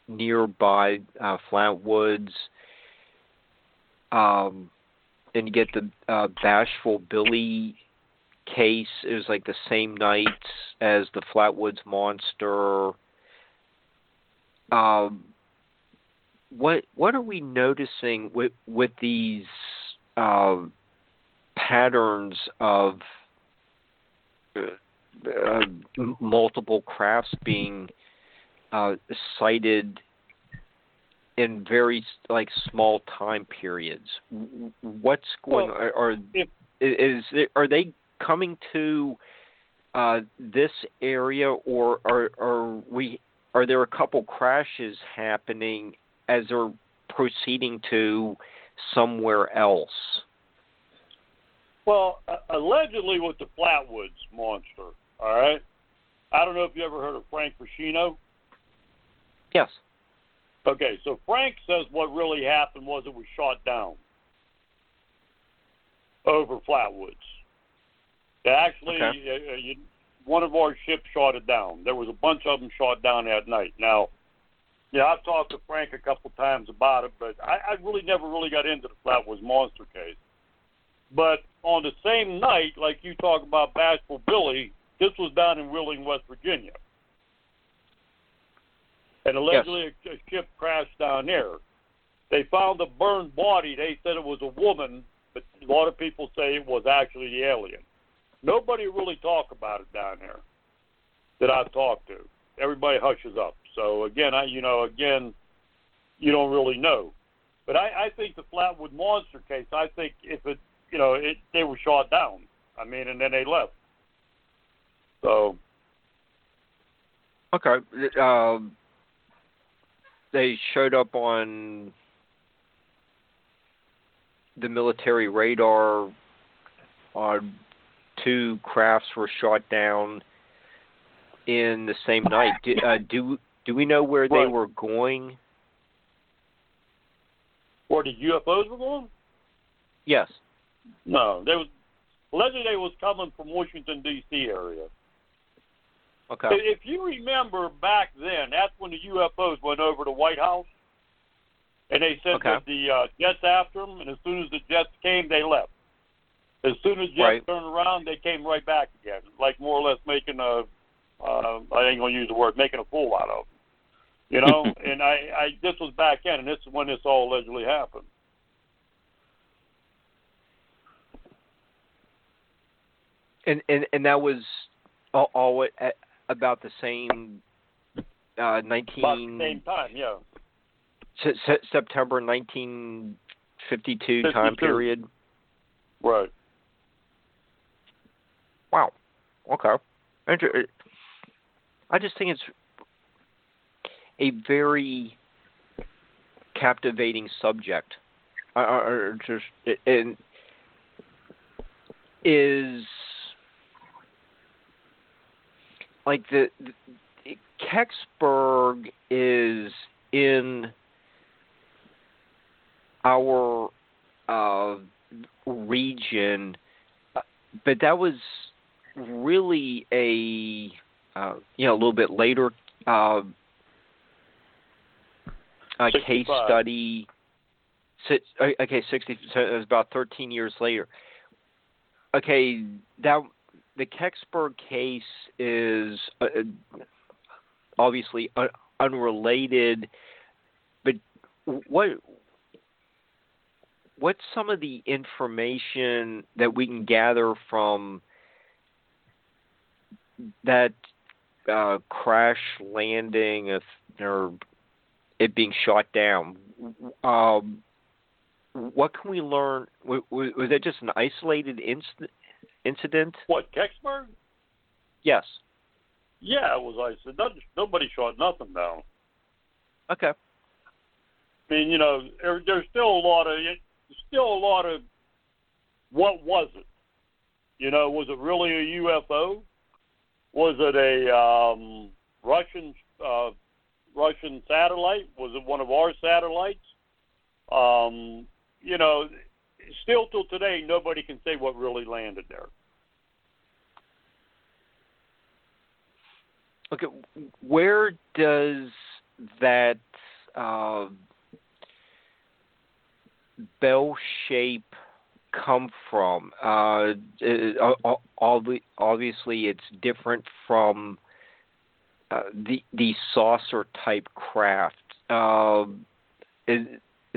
nearby uh, Flatwoods. Um, and you get the uh, Bashful Billy case. It was like the same night as the Flatwoods Monster um, what what are we noticing with with these uh, patterns of uh, multiple crafts being uh, sighted in very like small time periods? What's going? Well, are, is are they coming to uh, this area, or are are we are there a couple crashes happening as they're proceeding to somewhere else? Well, uh, allegedly with the Flatwoods monster. All right. I don't know if you ever heard of Frank Feschino. Yes. Okay, so Frank says what really happened was it was shot down over Flatwoods. Actually, Okay. uh, uh, you, one of our ships shot it down. There was a bunch of them shot down that night. Now, yeah, I've talked to Frank a couple times about it, but I, I really never really got into the Flatwoods monster case. But on the same night, like you talk about Bashful Billy, this was down in Wheeling, West Virginia. And allegedly a, a ship crashed down there. They found a burned body. They said it was a woman, but a lot of people say it was actually the alien. Nobody really talk about it down there that I've talked to. Everybody hushes up. So again, I you know again, you don't really know. But I, I think the Flatwood Monster case. I think if it you know it they were shot down. I mean, and then they left. So Okay. Um, they showed up on the military radar. On two crafts were shot down in the same night. Do, uh, do do we know where they were going? where the UFOs were going? Yes. No, they was allegedly they was coming from Washington D.C. area. Okay. If you remember back then, that's when the UFOs went over the White House, and they sent Okay. the uh, jets after them. And as soon as the jets came, they left. As soon as jets Right. turned around, they came right back again, like more or less making a. Uh, I ain't gonna use the word making a fool out of them. You know, and I, I this was back then, and this is when this all allegedly happened. And and and that was all, all at about the same uh, nineteen About the same time, yeah. Se- Se- September 1952 time period. Right. Wow. Okay. Inter- I just think it's a very captivating subject. I, I, I just and is like the, the Kecksburg is in our uh, region, uh, but that was really a uh, you know a little bit later uh, a case study. Si- Okay, sixty. So it was about thirteen years later. Okay, that the Kecksburg case is uh, uh, obviously un- unrelated, but what what's some of the information that we can gather from that uh, crash landing of, or it being shot down? Um, what can we learn? Was, that just an isolated inc- incident? What Kecksburg? Yes. Yeah, it was I said nobody shot nothing down. Okay. I mean, you know, there, there's still a lot of still a lot of what was it? You know, was it really a UFO? Was it a um, Russian uh, Russian satellite? Was it one of our satellites? Um, you know, still till today, nobody can say what really landed there. Okay. Where does that uh, bell shape come from? Uh, uh, obviously, it's different from uh, the the saucer type craft. Uh, is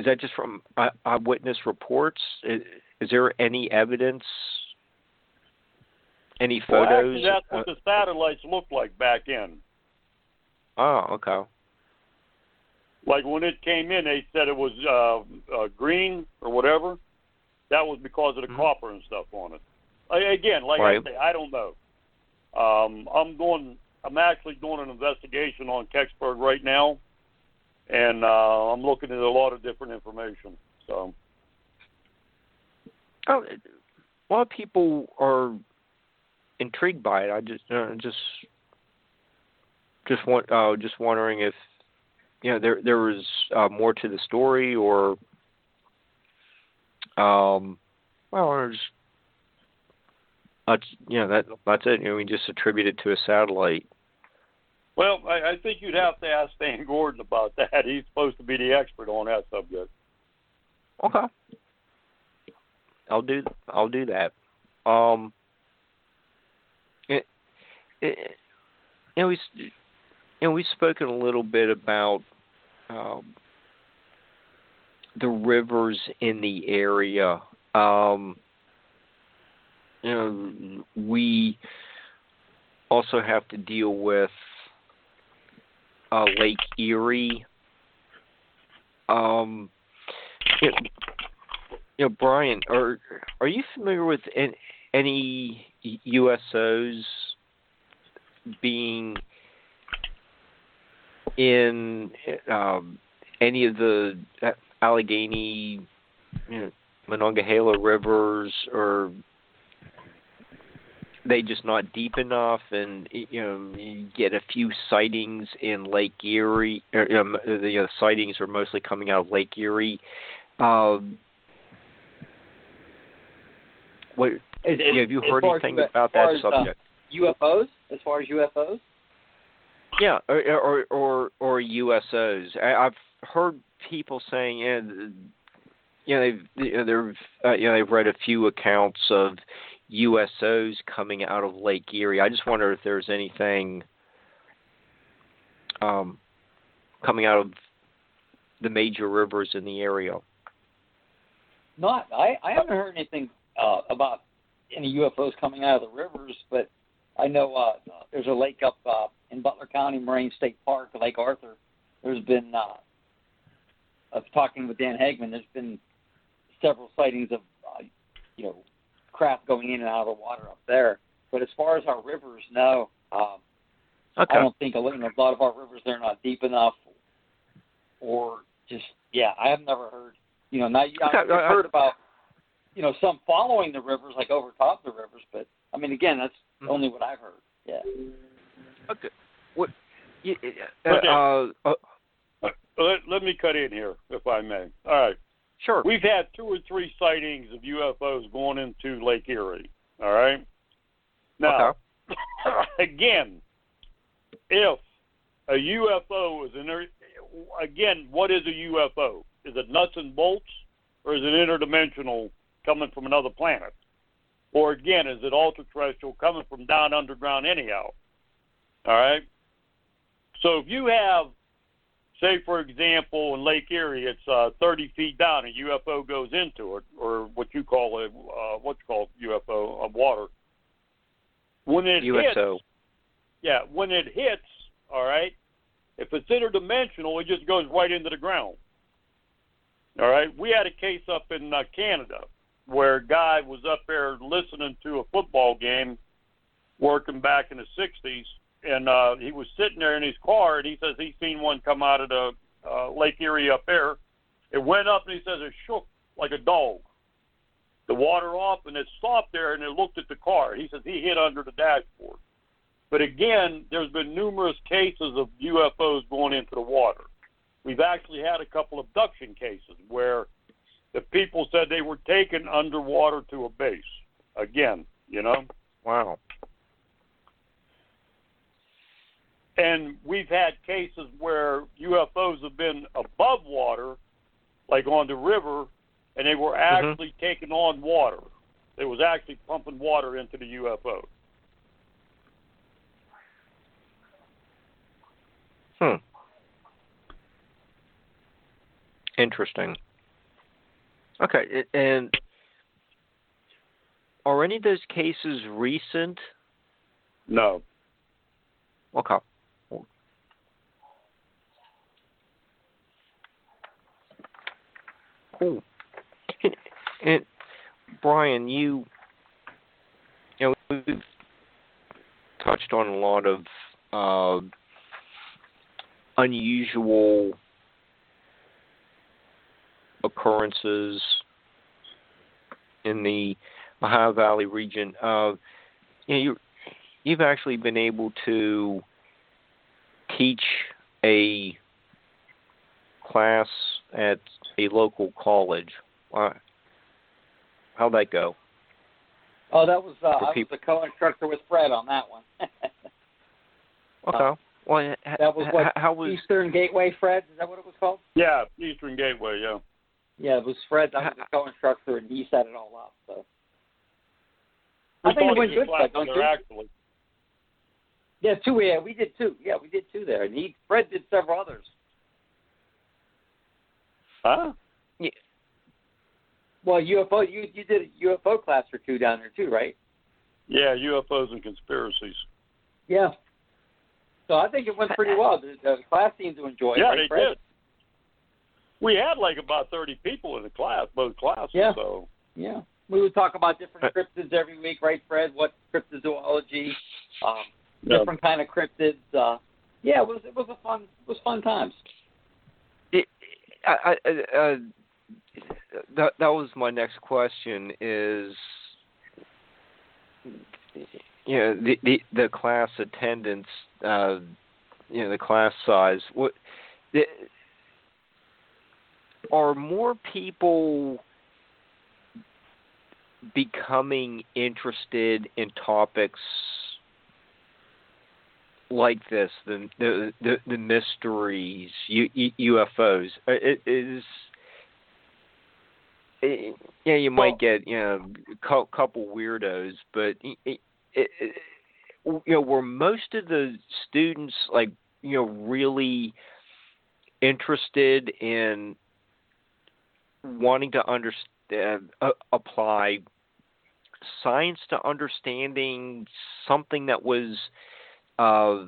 is that just from eye- eyewitness reports? Is, is there any evidence? Any Well, photos? actually, that's Uh, what the satellites looked like back in. oh, okay. Like when it came in, they said it was uh, uh, green or whatever. That was because of the Mhm. copper and stuff on it. I, again, like Right. I say, I don't know. Um, I'm going I'm actually doing an investigation on Kecksburg right now, and uh, I'm looking at a lot of different information. So, oh, a lot of people are intrigued by it. I just uh, just just want uh, just wondering if you know there there was uh, more to the story or um well just that's you know that that's it. You know, we just attribute it to a satellite. Well, I, I think you'd have to ask Stan Gordon about that. He's supposed to be the expert on that subject. Okay. I'll do I'll do that. Um. It, it, we know we've spoken a little bit about um, the rivers in the area. Um, you know, we also have to deal with uh, Lake Erie. Um, you know, Brian, are are you familiar with any USOs being in um, any of the Allegheny, you know, Monongahela rivers, or they just not deep enough, and you know you get a few sightings in Lake Erie. Or, you know, the uh, sightings are mostly coming out of Lake Erie. Um, what As, have you heard anything as about that as, uh, subject? UFOs, as far as UFOs. Yeah, or or or, or USOs. I, I've heard people saying, yeah, th- you know, they've you know, they've uh, you know they've read a few accounts of USOs coming out of Lake Erie. I just wonder if there's anything um, coming out of the major rivers in the area. Not, I, I haven't heard anything uh, about any UFOs coming out of the rivers, but I know uh, there's a lake up uh, in Butler County, Moraine State Park, Lake Arthur. There's been, uh, of talking with Dan Hagman, there's been several sightings of, uh, you know, craft going in and out of the water up there. But as far as our rivers, no. Um, Okay. I don't think a lot of our rivers they're not deep enough, or just yeah. I have never heard. You know, now you, Okay, I've I- I- heard about you know some following the rivers like over top the rivers, but I mean again that's Mhm. only what I've heard. Yeah. Okay. What? You, uh, Okay. uh, uh, Let, let me cut in here, if I may. All right. Sure. We've had two or three sightings of UFOs going into Lake Erie. All right. Now, again, if a UFO is in again, what is a UFO? Is it nuts and bolts, or is it interdimensional coming from another planet? Or again, is it ultra terrestrial coming from down underground anyhow? All right. So if you have say for example in Lake Erie, it's uh, 30 feet down, a UFO goes into it, or what you call a uh, what's called UFO of water. When it USO. hits, yeah, when it hits, all right. If it's interdimensional, it just goes right into the ground. All right. We had a case up in uh, Canada where a guy was up there listening to a football game, working back in the '60s, and uh, he was sitting there in his car, and he says he seen one come out of the uh, Lake Erie up there. It went up, and he says it shook like a dog. The water off, and it stopped there, and it looked at the car. He says he hit under the dashboard. But again, there's been numerous cases of UFOs going into the water. We've actually had a couple abduction cases where the people said they were taken underwater to a base. Again, you know. Wow. And we've had cases where UFOs have been above water, like on the river, and they were actually taking on water. It was actually pumping water into the UFO. Hmm. Interesting. Okay, and are any of those cases recent? No. Okay. Cool. And, Brian, you, you know, we've touched on a lot of uh, unusual occurrences in the Ohio Valley region. Uh, you know, you you've actually been able to teach a class at a local college. Uh, how'd that go? Oh, that was uh, I was people- the co-instructor with Fred on that one. Okay. well, h- that was h- what how was Eastern Gateway, Fred. Is that what it was called? Yeah, Eastern Gateway. Yeah. Yeah, it was Fred. That was the co-instructor, and he set it all up. So We I think it went good, Fred, don't you? Actually. yeah, two. Yeah, we did two. Yeah, we did two there, and he Fred did several others. Huh? Yeah. Well, UFO. You you did a UFO class or two down there too, right? Yeah, UFOs and conspiracies. Yeah. So I think it went pretty well. The, the class seemed to enjoy it. yeah, they Fred? did. We had like about thirty people in the class, both classes. Yeah. So Yeah. We would talk about different Uh, cryptids every week, right, Fred? What cryptozoology, um, Yeah. different kind of cryptids. Uh, yeah, it was it was a fun it was fun times. I- uh, that that was my next question is you know the the, the class attendance uh you know the class size what the, are more people becoming interested in topics like this, the the the, the mysteries, U, UFOs. Uh, It is. It, yeah, you might get you know a cou- couple weirdos, but it, it, you know, were most of the students like you know really interested in wanting to understand uh, apply science to understanding something that was uh,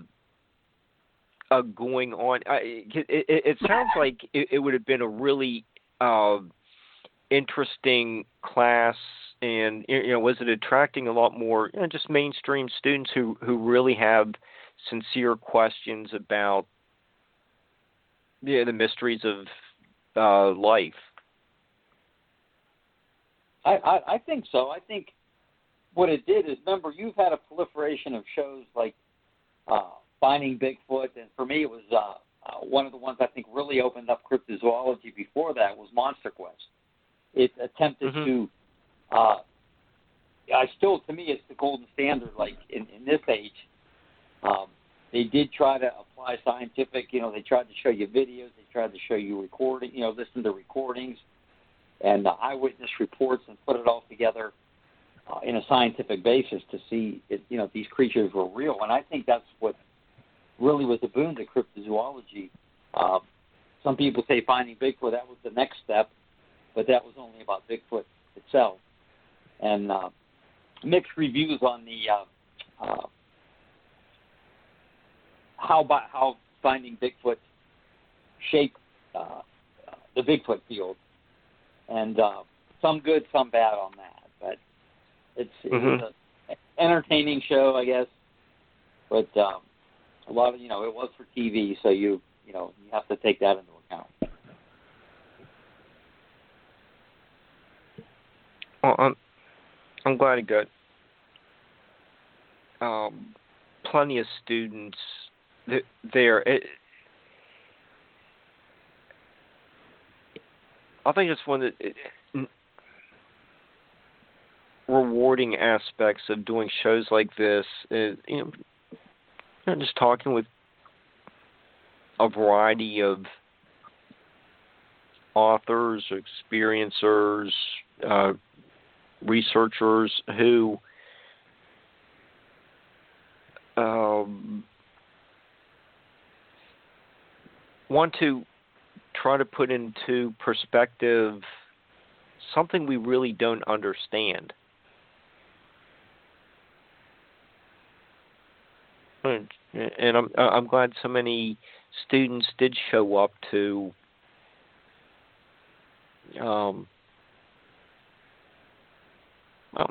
uh, going on. I, it, it, it sounds like it, it would have been a really uh, interesting class, and you know, was it attracting a lot more you know, just mainstream students who who really have sincere questions about yeah, the mysteries of uh, life. I, I I think so. I think what it did is remember you've had a proliferation of shows like uh, Finding Bigfoot, and for me it was uh, uh, one of the ones I think really opened up cryptozoology. Before that was Monster Quest. It attempted Mhm. to. Uh, I still, to me, it's the golden standard. Like in, in this age, um, they did try to apply scientific. You know, they tried to show you videos. They tried to show you recording. You know, listen to recordings and uh, eyewitness reports and put it all together uh, in a scientific basis to see if you know these creatures were real. And I think that's what really was a boon to cryptozoology. Uh, some people say finding Bigfoot that was the next step, but that was only about Bigfoot itself. And uh, mixed reviews on the uh, uh, how by, how finding Bigfoot shaped uh, the Bigfoot field and uh, some good, some bad on that. It's it was an entertaining show, I guess. But um, a lot of you know it was for TV, so you you know you have to take that into account. Well, I'm I'm glad it got um, plenty of students th- there. It, I think it's one that. it, rewarding aspects of doing shows like this. Is, you know, just talking with a variety of authors, experiencers, uh, researchers who um, want to try to put into perspective something we really don't understand. And I'm I'm glad so many students did show up to um, well,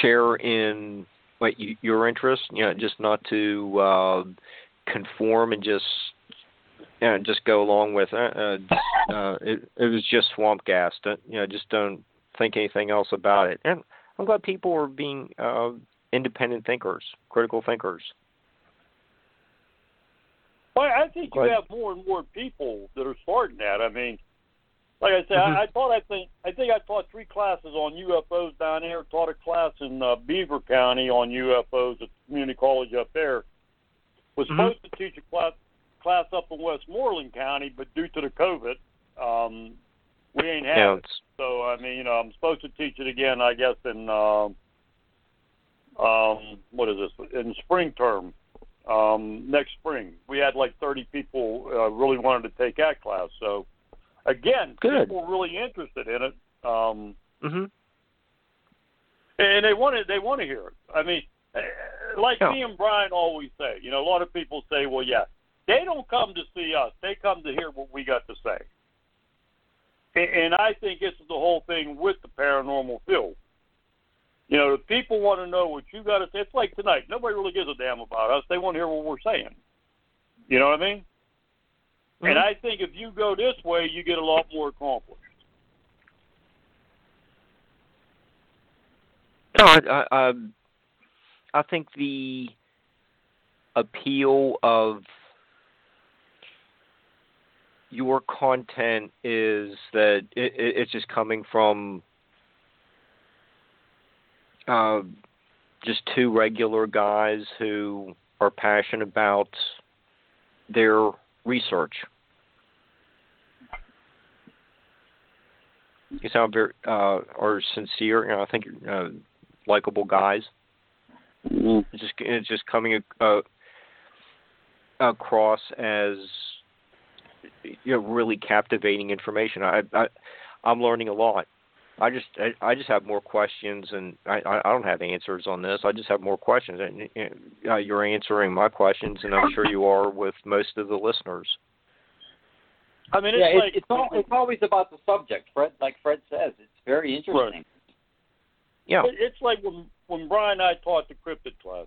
share in like your interest, you know, just not to uh, conform and just you know, just go along with it. Uh, uh, it. It was just swamp gas. Don't, you know, just don't think anything else about it. And I'm glad people are being uh, independent thinkers, critical thinkers. Well, I think you have more and more people that are starting that. I mean, like I said, mm-hmm. I, I taught. I think I think I taught three classes on UFOs down there. Taught a class in uh, Beaver County on UFOs at community college up there. Was mm-hmm. supposed to teach a class class up in Westmoreland County, but due to the COVID, um, we ain't had yeah, it. So I mean, you know, I'm supposed to teach it again. I guess in um, um, what is this? In spring term, um, next spring. We had like 30 people uh, really wanted to take that class. So again, Good. people were really interested in it. Um, mm-hmm. And they want to they want to hear it. I mean, eh, like yeah. me and Brian always say, you know, a lot of people say, well, yeah, they don't come to see us; they come to hear what we got to say. And I think this is the whole thing with the paranormal field. You know, the people want to know what you got to say. It's like tonight. Nobody really gives a damn about us. They want to hear what we're saying. You know what I mean? Mm-hmm. And I think if you go this way, you get a lot more accomplished. No, I, I, I think the appeal of your content is that it, it's just coming from uh, just two regular guys who are passionate about their research. You sound very uh, are sincere. You know, I think uh, likable guys. Mm-hmm. It's just it's just coming uh, across as you know really captivating information. I, I I'm learning a lot. I just I, I just have more questions, and I I don't have answers on this. I just have more questions, and you uh, know, you're answering my questions, and I'm sure you are with most of the listeners. I mean, it's yeah, like it's, all, it's always about the subject, Fred. Like Fred says, it's very interesting. Right. Yeah, it's like when when Brian and I taught the cryptid class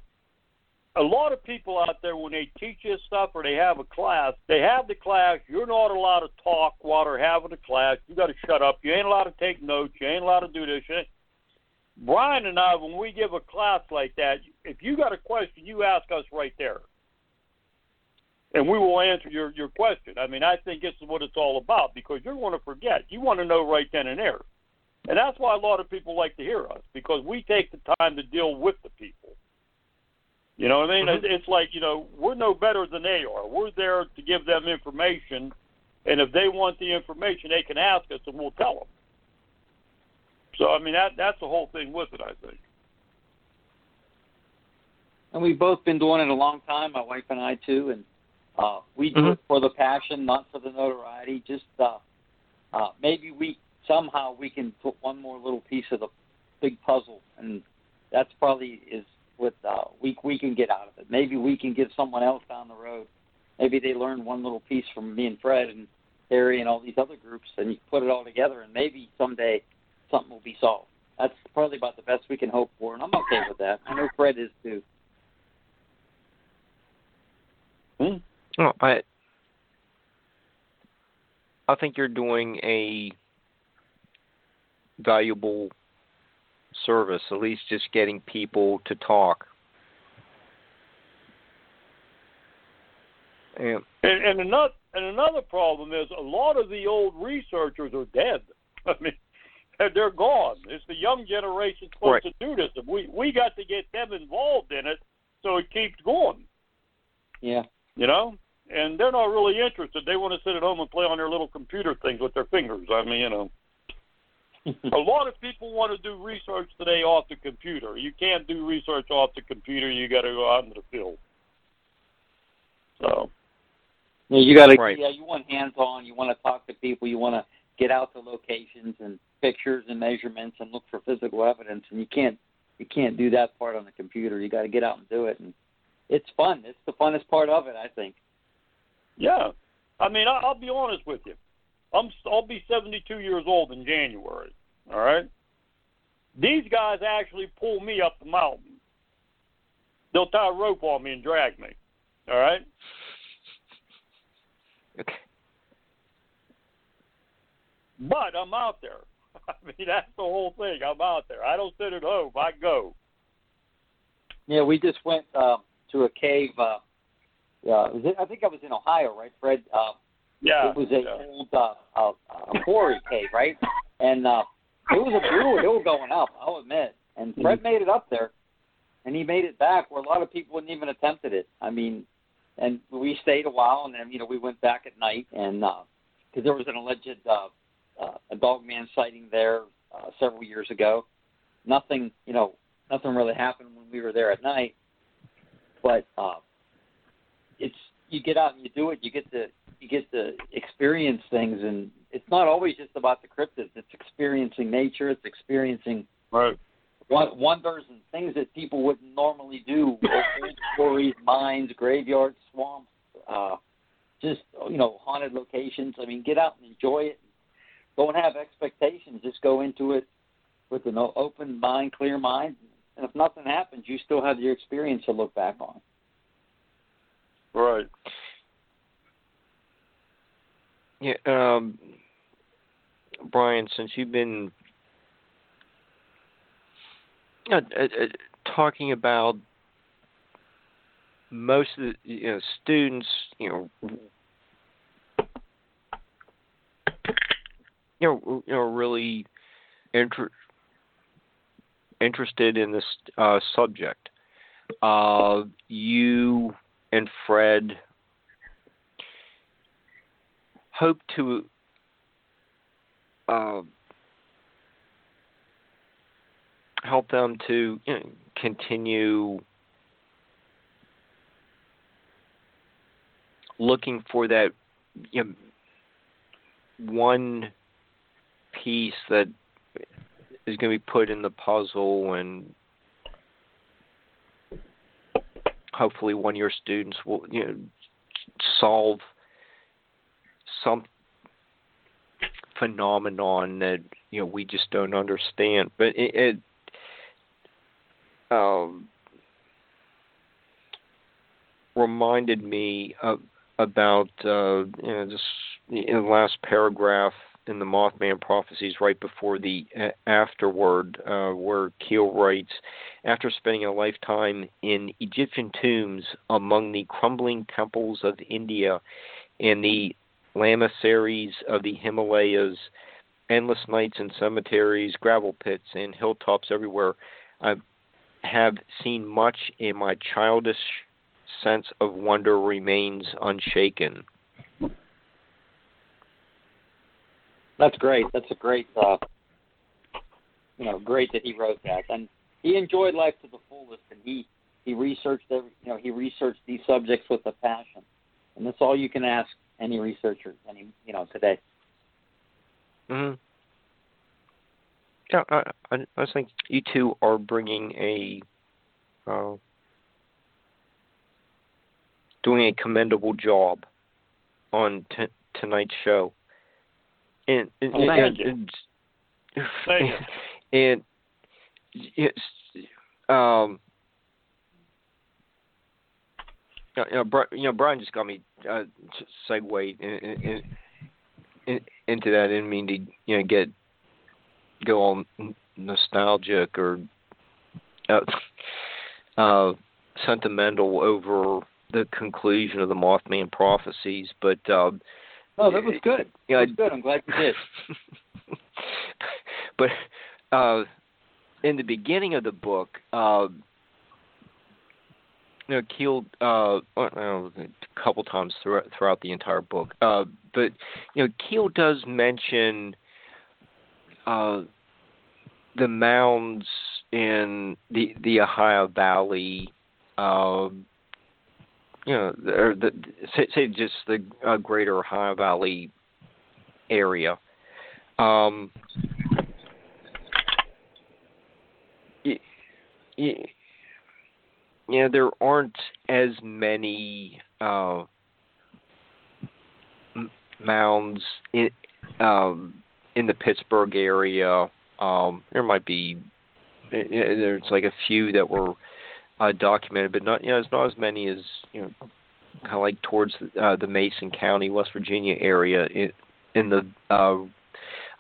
a lot of people out there when they teach this stuff or they have a class, they have the class. You're not allowed to talk while they're having the class. You got to shut up. You ain't allowed to take notes. You ain't allowed to do this. Brian and I, when we give a class like that, if you got a question, you ask us right there, and we will answer your your question. I mean, I think this is what it's all about because you're going to forget. You want to know right then and there, and that's why a lot of people like to hear us because we take the time to deal with the people. You know what I mean? Mm-hmm. It's like you know we're no better than they are. We're there to give them information, and if they want the information, they can ask us, and we'll tell them. So I mean that that's the whole thing with it. I think. And we've both been doing it a long time, my wife and I too, and uh, we do mm-hmm. it for the passion, not for the notoriety. Just uh, uh, maybe we somehow we can put one more little piece of the big puzzle, and that's probably is with uh, we we can get out of it. Maybe we can give someone else down the road. Maybe they learn one little piece from me and Fred and Harry and all these other groups, and you put it all together, and maybe someday something will be solved. That's probably about the best we can hope for, and I'm okay with that. I know Fred is too. Hmm. Oh, I I think you're doing a valuable service, at least just getting people to talk. And, and, and another and another problem is a lot of the old researchers are dead. I mean, they're gone. It's the young generation supposed right. to do this, and we we got to get them involved in it so it keeps going. Yeah. You know, and they're not really interested. They want to sit at home and play on their little computer things with their fingers. I mean, you know a lot of people want to do research today off the computer. You can't do research off the computer. You got to go out into the field. So. Yeah, you got to. Right. Yeah, you want hands-on. You want to talk to people. You want to get out to locations and pictures and measurements and look for physical evidence. And you can't. You can't do that part on the computer. You got to get out and do it. And it's fun. It's the funnest part of it, I think. Yeah, I mean, I'll be honest with you. I'm I'll be 72 years old in January. All right. These guys actually pull me up the mountain. they'll tie a rope on me and drag me. All right. Okay. But I'm out there. I mean, that's the whole thing. I'm out there. I don't sit at home. I go. Yeah, we just went uh, to a cave. Uh, uh, I think I was in Ohio, right, Fred? Uh, Yeah. it was a yeah. old uh, uh, uh, quarry cave, right? And uh, it was a brutal hill going up. I'll admit. And Fred made it up there, and he made it back where a lot of people wouldn't even attempted it. I mean, and we stayed a while, and then you know we went back at night, and because there was an alleged uh, uh, a dog man sighting there uh, several years ago. Nothing, you know, nothing really happened when we were there at night, but uh, it's you get out and you do it. You get to you get to experience things, and it's not always just about the cryptids. It's experiencing nature. It's experiencing Right. won- wonders and things that people wouldn't normally do. Quarries, mines, graveyards, swamps, uh, just you know, haunted locations. I mean, get out and enjoy it. Don't have expectations. Just go into it with an open mind, clear mind. And if nothing happens, you still have your experience to look back on. Right. Yeah, um, Brian, since you've been uh, uh, uh, talking about most of the you know, students, you know, you know, you know, really inter- interested in this uh, subject. Uh, you and Fred hope to uh, help them to you know, continue looking for that you know, one piece that is going to be put in the puzzle and hopefully one of your students will you know solve some phenomenon that you know we just don't understand. But it, it um, reminded me of, about uh, you know this in the last paragraph in the Mothman prophecies, right before the uh, afterword, uh, where Keel writes, after spending a lifetime in Egyptian tombs among the crumbling temples of India and the lamaseries of the Himalayas, endless nights in cemeteries, gravel pits, and hilltops everywhere. I have seen much, and my childish sense of wonder remains unshaken. That's great. That's a great, uh, you know, great that he wrote that, and he enjoyed life to the fullest, and he he researched every, you know, he researched these subjects with a passion, and that's all you can ask any researcher, any you know, today. Mm-hmm. Yeah, I, I, I think you two are bringing a, uh, doing a commendable job on t- tonight's show. And, and, Oh, and, thank you. and, Thank you. and yes, um, you know, Bri- you know, Brian just got me uh, segued in, in, in, in, into that. I didn't mean to, you know, get go all nostalgic or uh, uh, sentimental over the conclusion of the Mothman prophecies, but um, Oh, that was good. Yeah, that was good. I'm glad you did. but uh, in the beginning of the book, uh, you know, Keel, uh, know, a couple times throughout, throughout the entire book, uh, but you know, Keel does mention uh, the mounds in the the Ohio Valley. Uh, you know, or the say, say just the uh, greater Ohio Valley area. Um, y- yeah, there aren't as many uh, mounds in um, in the Pittsburgh area. Um, there might be eh, eh, there's like a few that were uh, documented, but not you know, it's not as many as you know, kind of like towards uh, the Mason County, West Virginia area in, in the uh,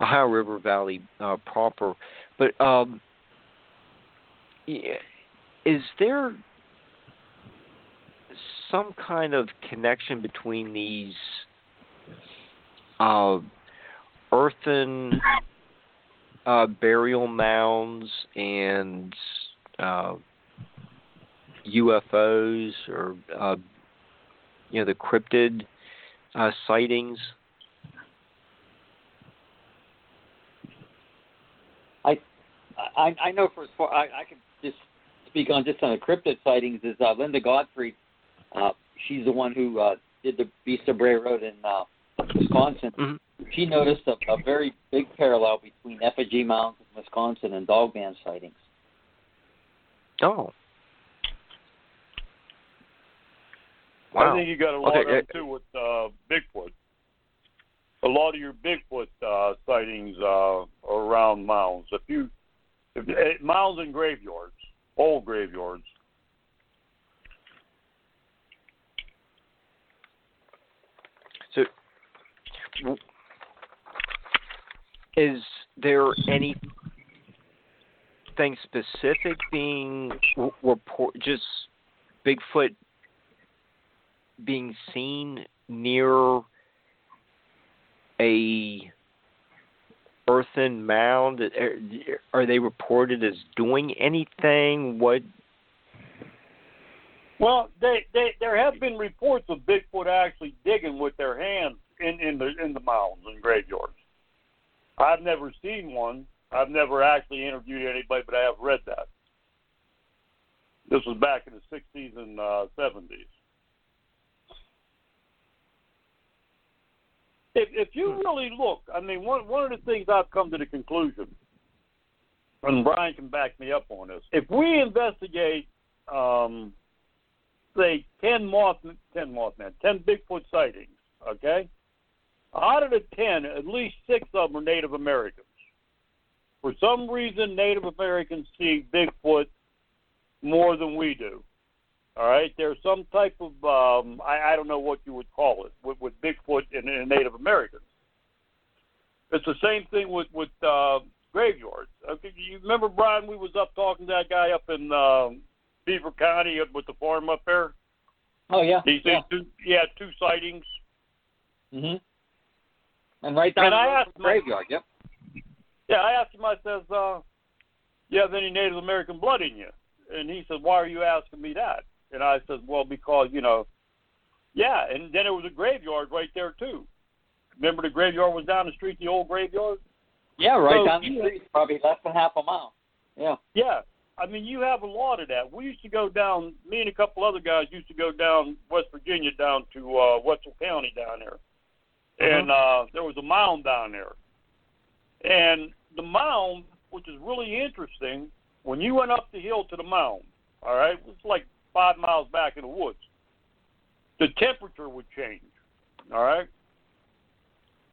Ohio River Valley uh, proper. But um, is there some kind of connection between these uh, earthen uh, burial mounds and uh, UFOs or uh, you know the cryptid uh, sightings? I I, know for I, I can just speak on just on the cryptid sightings is uh, Linda Godfrey. Uh, she's the one who uh, did the Beast of Bray Road in uh, Wisconsin. Mm-hmm. She noticed a, a very big parallel between effigy mounds in Wisconsin and dog dogman sightings. Oh. Wow. I think you got a lot Okay, of them too with uh, Bigfoot. A lot of your Bigfoot uh, sightings uh, are around mounds. If you if, uh, mounds and graveyards, old graveyards. So, w- is there anything specific being report? Just Bigfoot being seen near a earthen mound? Are they reported as doing anything? What? Well, they, they there have been reports of Bigfoot actually digging with their hands in in the in the mounds and graveyards. I've never seen one. I've never actually interviewed anybody, but I have read that. This was back in the 60s and uh, 70s. If, if you really look, I mean, one one of the things I've come to the conclusion, and Brian can back me up on this. If we investigate, um, say, ten moth, ten mothman, ten Bigfoot sightings, okay, out of the ten, at least six of them are Native Americans. For some reason, Native Americans see Bigfoot more than we do. All right, there's some type of um, I, I don't know what you would call it with, with Bigfoot and, and Native Americans. It's the same thing with with uh, graveyards. Okay, you remember Brian? We was up talking to that guy up in um, Beaver County up with the farm up there. Oh yeah. He said yeah. two, had two sightings. Mhm. And right down And the I asked the graveyard. Yep. Yeah, I asked him. I says, uh, "You have any Native American blood in you?" And he said, "Why are you asking me that?" And I said, "Well, because you know, yeah." And then there was a graveyard right there too. Remember the graveyard was down the street, the old graveyard. Yeah, right So, down the yeah. street, probably less than half a mile. Yeah. Yeah, I mean, you have a lot of that. We used to go down. Me and a couple other guys used to go down West Virginia down to uh, Wetzel County down there, and uh, there was a mound down there. And the mound, which is really interesting, when you went up the hill to the mound, all right, it was like five miles back in the woods. The temperature would change, all right.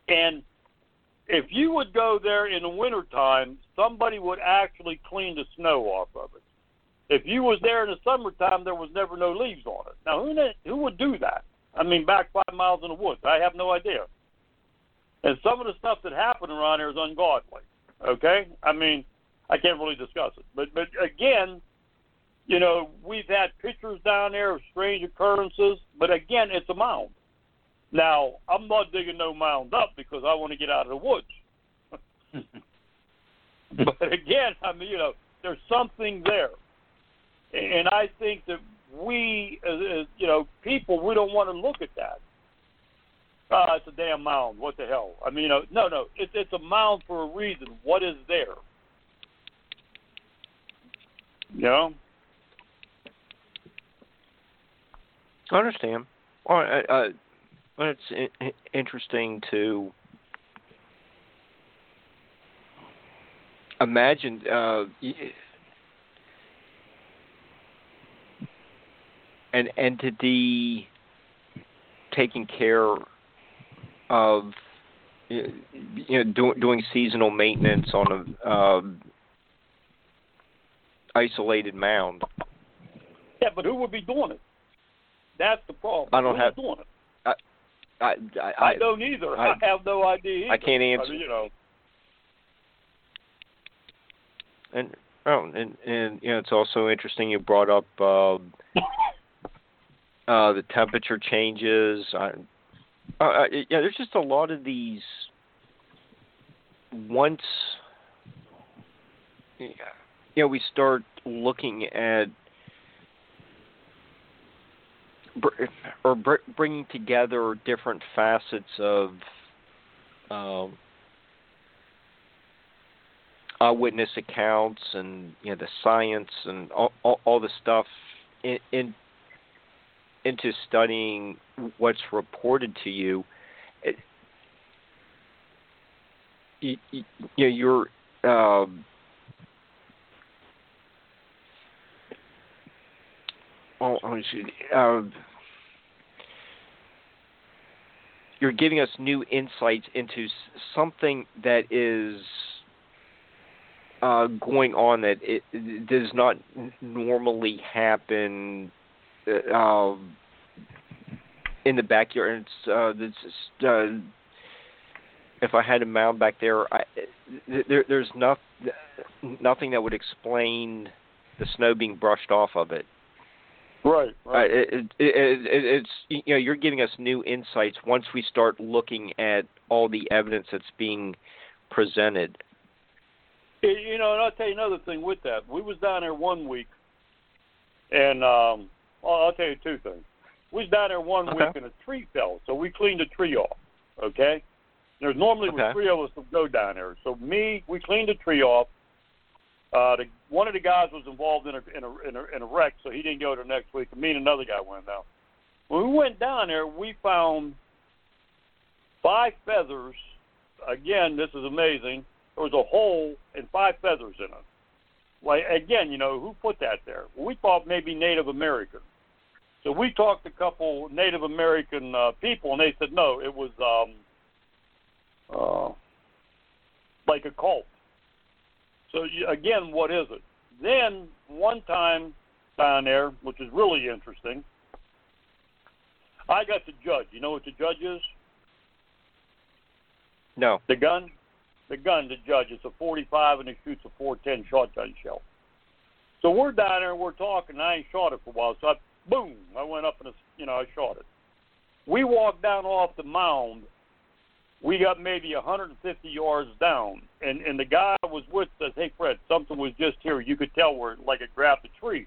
And if you would go there in the wintertime, somebody would actually clean the snow off of it. If you was there in the summertime, there was never no leaves on it. Now, who who would do that? I mean, back five miles in the woods. I have no idea. And some of the stuff that happened around here is ungodly. Okay, I mean, I can't really discuss it, but but again, you know, we've had pictures down there of strange occurrences, but again, it's a mound. Now, I'm not digging no mound up because I want to get out of the woods. but again, I mean, you know, there's something there, and I think that we, as, as you know, people, we don't want to look at that. Uh, it's a damn mound. What the hell? I mean, you know, no, no, it's it's a mound for a reason. What is there? You know. I understand. Well, uh, uh, it's interesting to imagine uh, an entity taking care of you know do, doing seasonal maintenance on a um isolated mound. Yeah, but who would be doing it? That's the problem. I don't Who's have- doing it. I, I, I, don't either. I, I- have no idea. Either. I can't answer. I mean, you know. And oh, and and you know, it's also interesting you brought up uh, uh, the temperature changes. Uh, uh, yeah, there's just a lot of these. Once you know, we start looking at br- or br- bringing together different facets of um, eyewitness accounts and you know the science and all all, all the stuff in, in into studying what's reported to you. It, you, you, know you're um, oh. Um, you're giving us new insights into something that is uh, going on that it, it does not normally happen um, in the backyard. It's, uh, is, uh, if I had a mound back there, I, there, there's not, nothing that would explain the snow being brushed off of it. Right. Uh, Right. it, it, it, it, it's you know you're giving us new insights once we start looking at all the evidence that's being presented. You- You know, and I'll tell you another thing with that. We was down there one week, and um, well, I'll tell you two things. We was down there one Okay. week, and a tree fell, so we cleaned the tree off. Okay. There's normally Okay. was three of us that go down there. So me, we cleaned the tree off. Uh, the, one of the guys was involved in a, in a in a in a wreck, so he didn't go to next week. And me and another guy went down. When we went down there, we found five feathers. Again, this is amazing. There was a hole and five feathers in it. Like again, you know, who put that there? We thought maybe Native American. So we talked to a couple Native American uh, people, and they said no, it was um, uh, like a cult. So you, again, what is it? Then one time down there, which is really interesting, I got the judge. You know what the judge is? No. The gun, the gun, the judge. It's a 45 and it shoots a 410 shotgun shell. So we're down there and we're talking. And I ain't shot it for a while, so I boom, I went up and you know I shot it. We walked down off the mound. We got maybe 150 yards down, and and the guy was with says, "Hey Fred, something was just here. You could tell where like it grabbed the tree."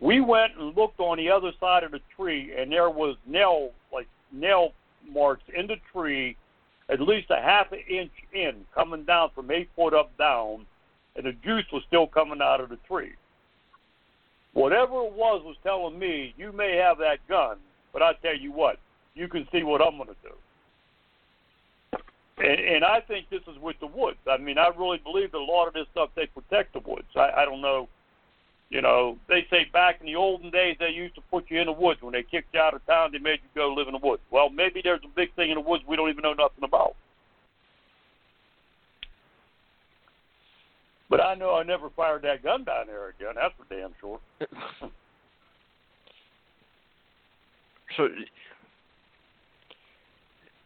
We went and looked on the other side of the tree, and there was nail like nail marks in the tree at least a half an inch in, coming down from eight foot up down, and the juice was still coming out of the tree. Whatever it was was telling me, you may have that gun, but I tell you what, you can see what I'm going to do. And, and I think this is with the woods. I mean, I really believe that a lot of this stuff they protect the woods. I, I don't know. You know, they say back in the olden days they used to put you in the woods. When they kicked you out of town, they made you go live in the woods. Well, maybe there's a big thing in the woods we don't even know nothing about. But I know I never fired that gun down there again. That's for damn sure. So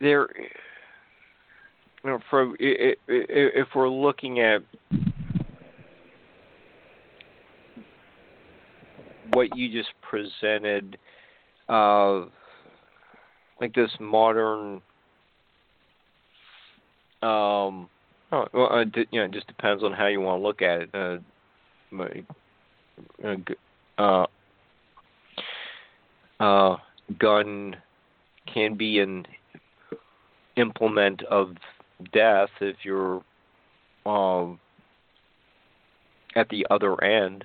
there, you know, for if we're looking at what you just presented, uh, like this modern, um, oh, well, uh, d- you know, it just depends on how you want to look at it. Uh, uh, uh, uh, gun can be an implement of death if you're um, at the other end.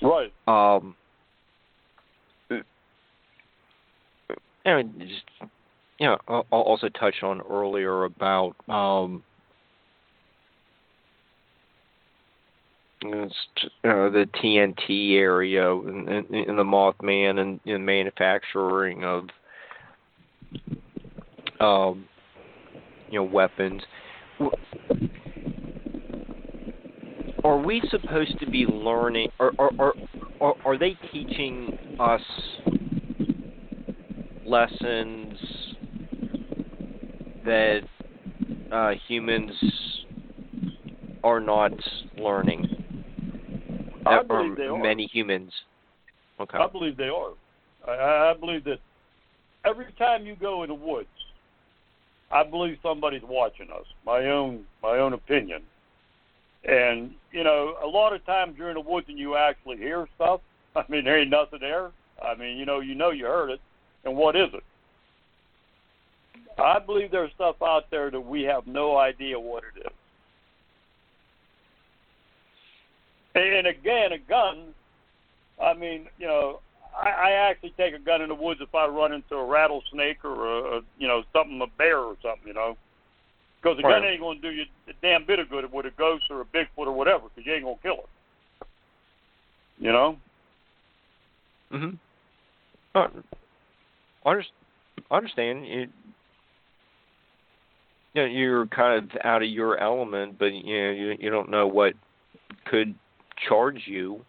Right. Um, and just you know, I'll I'll also touch on earlier about um, uh, the TNT area and, and, and the Mothman and, and manufacturing of um, you know weapons. Are we supposed to be learning, or, or are, are they teaching us lessons that uh, humans are not learning? I believe they are. many humans. Okay. I believe they are. I, I believe that every time you go in the woods, I believe somebody's watching us. My own my own opinion. And you know, a lot of times you're in the woods and you actually hear stuff. I mean, there ain't nothing there. I mean, you know, you know you heard it, and what is it? I believe there's stuff out there that we have no idea what it is. And again, a gun. I mean, you know, I, I actually take a gun in the woods if I run into a rattlesnake or a, a you know something, a bear or something, you know, because a gun ain't going to do you a damn bit of good with a ghost or a Bigfoot or whatever, because you ain't going to kill it. You know. Mhm. Uh, under, understand you. You know, you're kind of out of your element, but you know you you don't know what could charge you.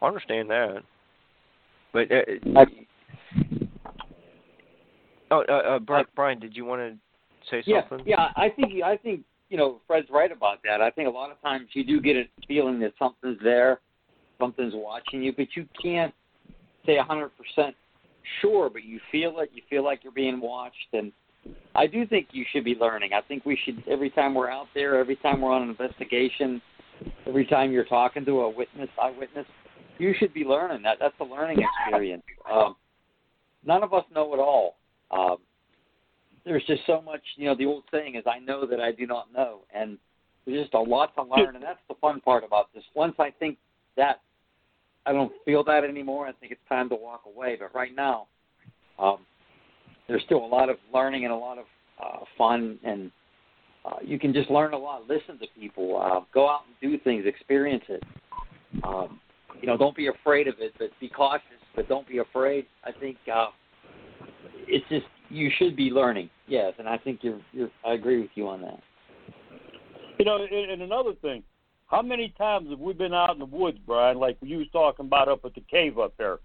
I understand that, but uh, oh, uh, uh, Brian, Brian, did you want to say Yeah, something? yeah. I think I think you know Fred's right about that. I think a lot of times you do get a feeling that something's there, something's watching you, but you can't say a hundred percent sure. But you feel it. You feel like you're being watched, and I do think you should be learning. I think we should every time we're out there, every time we're on an investigation, every time you're talking to a witness, eyewitness, you should be learning. That that's a learning experience. Um, none of us know it all. Um, there's just so much, you know, the old saying is, I know that I do not know. And there's just a lot to learn. And that's the fun part about this. Once I think that I don't feel that anymore, I think it's time to walk away. But right now, um, there's still a lot of learning and a lot of uh, fun. And uh, you can just learn a lot. Listen to people. Uh, go out and do things. Experience it. Um, you know, don't be afraid of it, but be cautious. But don't be afraid. I think uh, it's just you should be learning. Yes, and I think you're you're I agree with you on that. You know, and, and another thing, how many times have we been out in the woods, Brian? Like you was talking about up at the cave up there,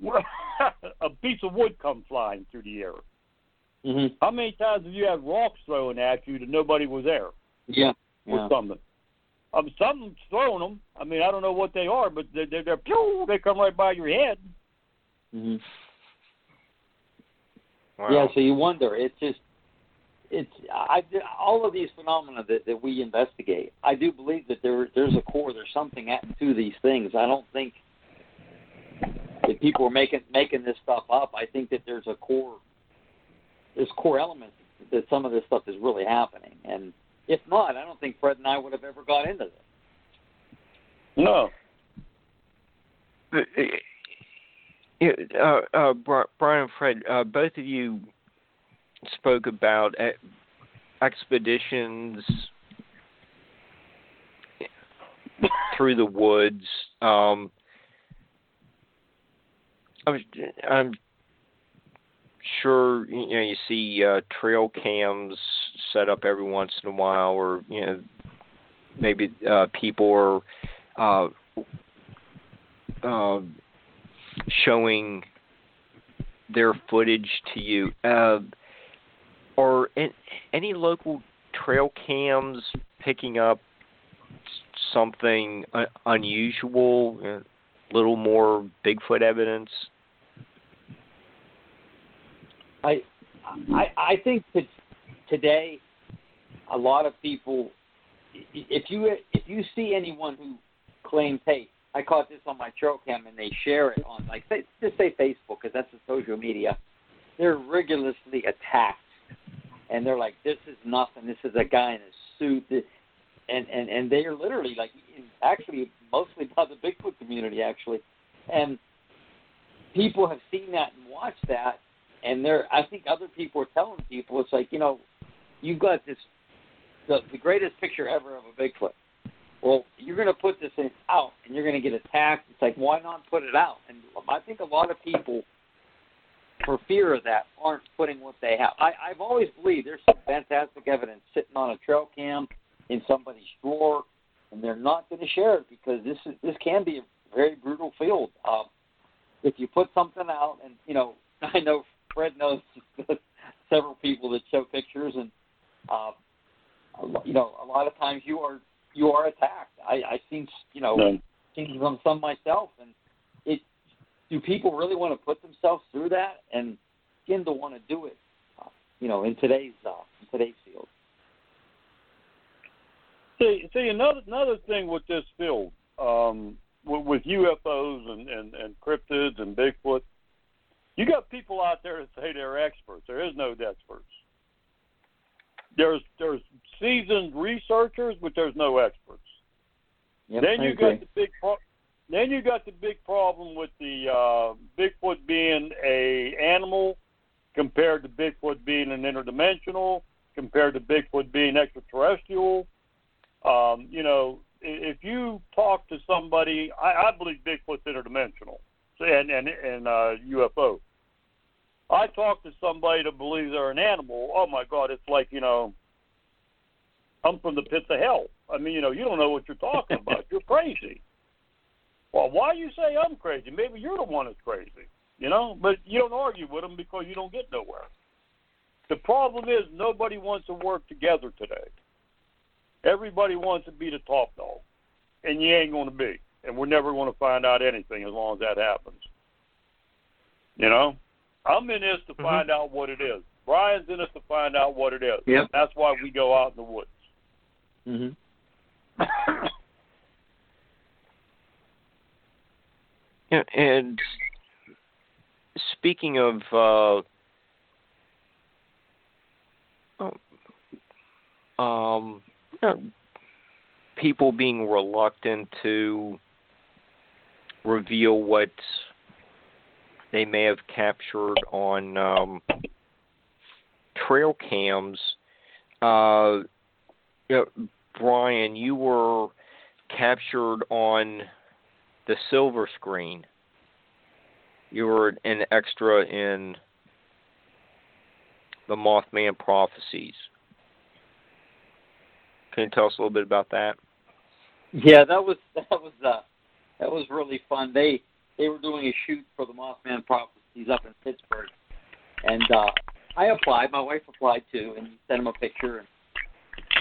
a piece of wood come flying through the air. Mhm. How many times have you had rocks thrown at you that nobody was there Yeah. or Yeah. something? Um, something's throwing them. I mean, I don't know what they are, but they're, they're, they're pew, they come right by your head. Mm-hmm. Wow. Yeah. So you wonder. It's just it's I all of these phenomena that that we investigate. I do believe that there there's a core. There's something at, to these things. I don't think that people are making making this stuff up. I think that there's a core there's core elements that some of this stuff is really happening. And if not, I don't think Fred and I would have ever got into this. No. Uh, uh, uh, Brian and Fred, uh, both of you spoke about expeditions through the woods. Um, I'm, I'm sure you know you see uh, trail cams set up every once in a while, or you know maybe uh, people are. Uh, uh, showing their footage to you. Uh, are an- any local trail cams picking up something uh, unusual, a little more Bigfoot evidence? I I I think that today a lot of people if you if you see anyone who claims hey I caught this on my trail cam and they share it on like say just say Facebook because that's the social media they're rigorously attacked. And they're like this is nothing. This is a guy in a suit. And and and they are literally like actually mostly by the Bigfoot community actually. And people have seen that and watched that and there I think other people are telling people it's like you know you've got this the, the greatest picture ever of a Bigfoot. Well, you're going to put this thing out and you're going to get attacked. It's like why not put it out? And I think a lot of people, for fear of that, aren't putting what they have. I, I've always believed there's some fantastic evidence sitting on a trail cam in somebody's drawer and they're not going to share it because this is this can be a very brutal field. Um, if you put something out, and you know, I know Fred knows several people that show pictures, and uh, you know, a lot of times you are you are attacked. I I seen you know No. seen some some myself, and it do people really want to put themselves through that and begin to want to do it? Uh, you know, in today's uh, in today's field. See, see another another thing with this field, um, with, with UFOs and, and and cryptids and Bigfoot, you got people out there that say they're experts. There is no experts. There's there's seasoned researchers, but there's no experts. Yep, then you got the big pro- then you got the big problem with the uh, Bigfoot being a animal compared to Bigfoot being an interdimensional, compared to Bigfoot being extraterrestrial. Um, you know, if you talk to somebody, I, I believe Bigfoot's interdimensional and and and uh, UFO. I talk to somebody that believes they're an animal. Oh my God, it's like you know, I'm from the pits of hell. I mean, you know, you don't know what you're talking about. You're crazy. Well, why you say I'm crazy? Maybe you're the one that's crazy. You know, but you don't argue with them because you don't get nowhere. The problem is nobody wants to work together today. Everybody wants to be the top dog, and you ain't going to be, and we're never going to find out anything as long as that happens. You know, I'm in this to Mhm. find out what it is. Brian's in this to find out what it is. Yep. That's why we go out in the woods. hmm Yeah, and speaking of uh, oh, um, you know, people being reluctant to reveal what they may have captured on um, trail cams, uh, you know, Brian, you were captured on the silver screen. You were an extra in the Mothman prophecies. Can you tell us a little bit about that? Yeah, that was that was uh, that was really fun. They they were doing a shoot for the Mothman Prophecies up in Pittsburgh, and uh, I applied. My wife applied too, and sent them a picture. And,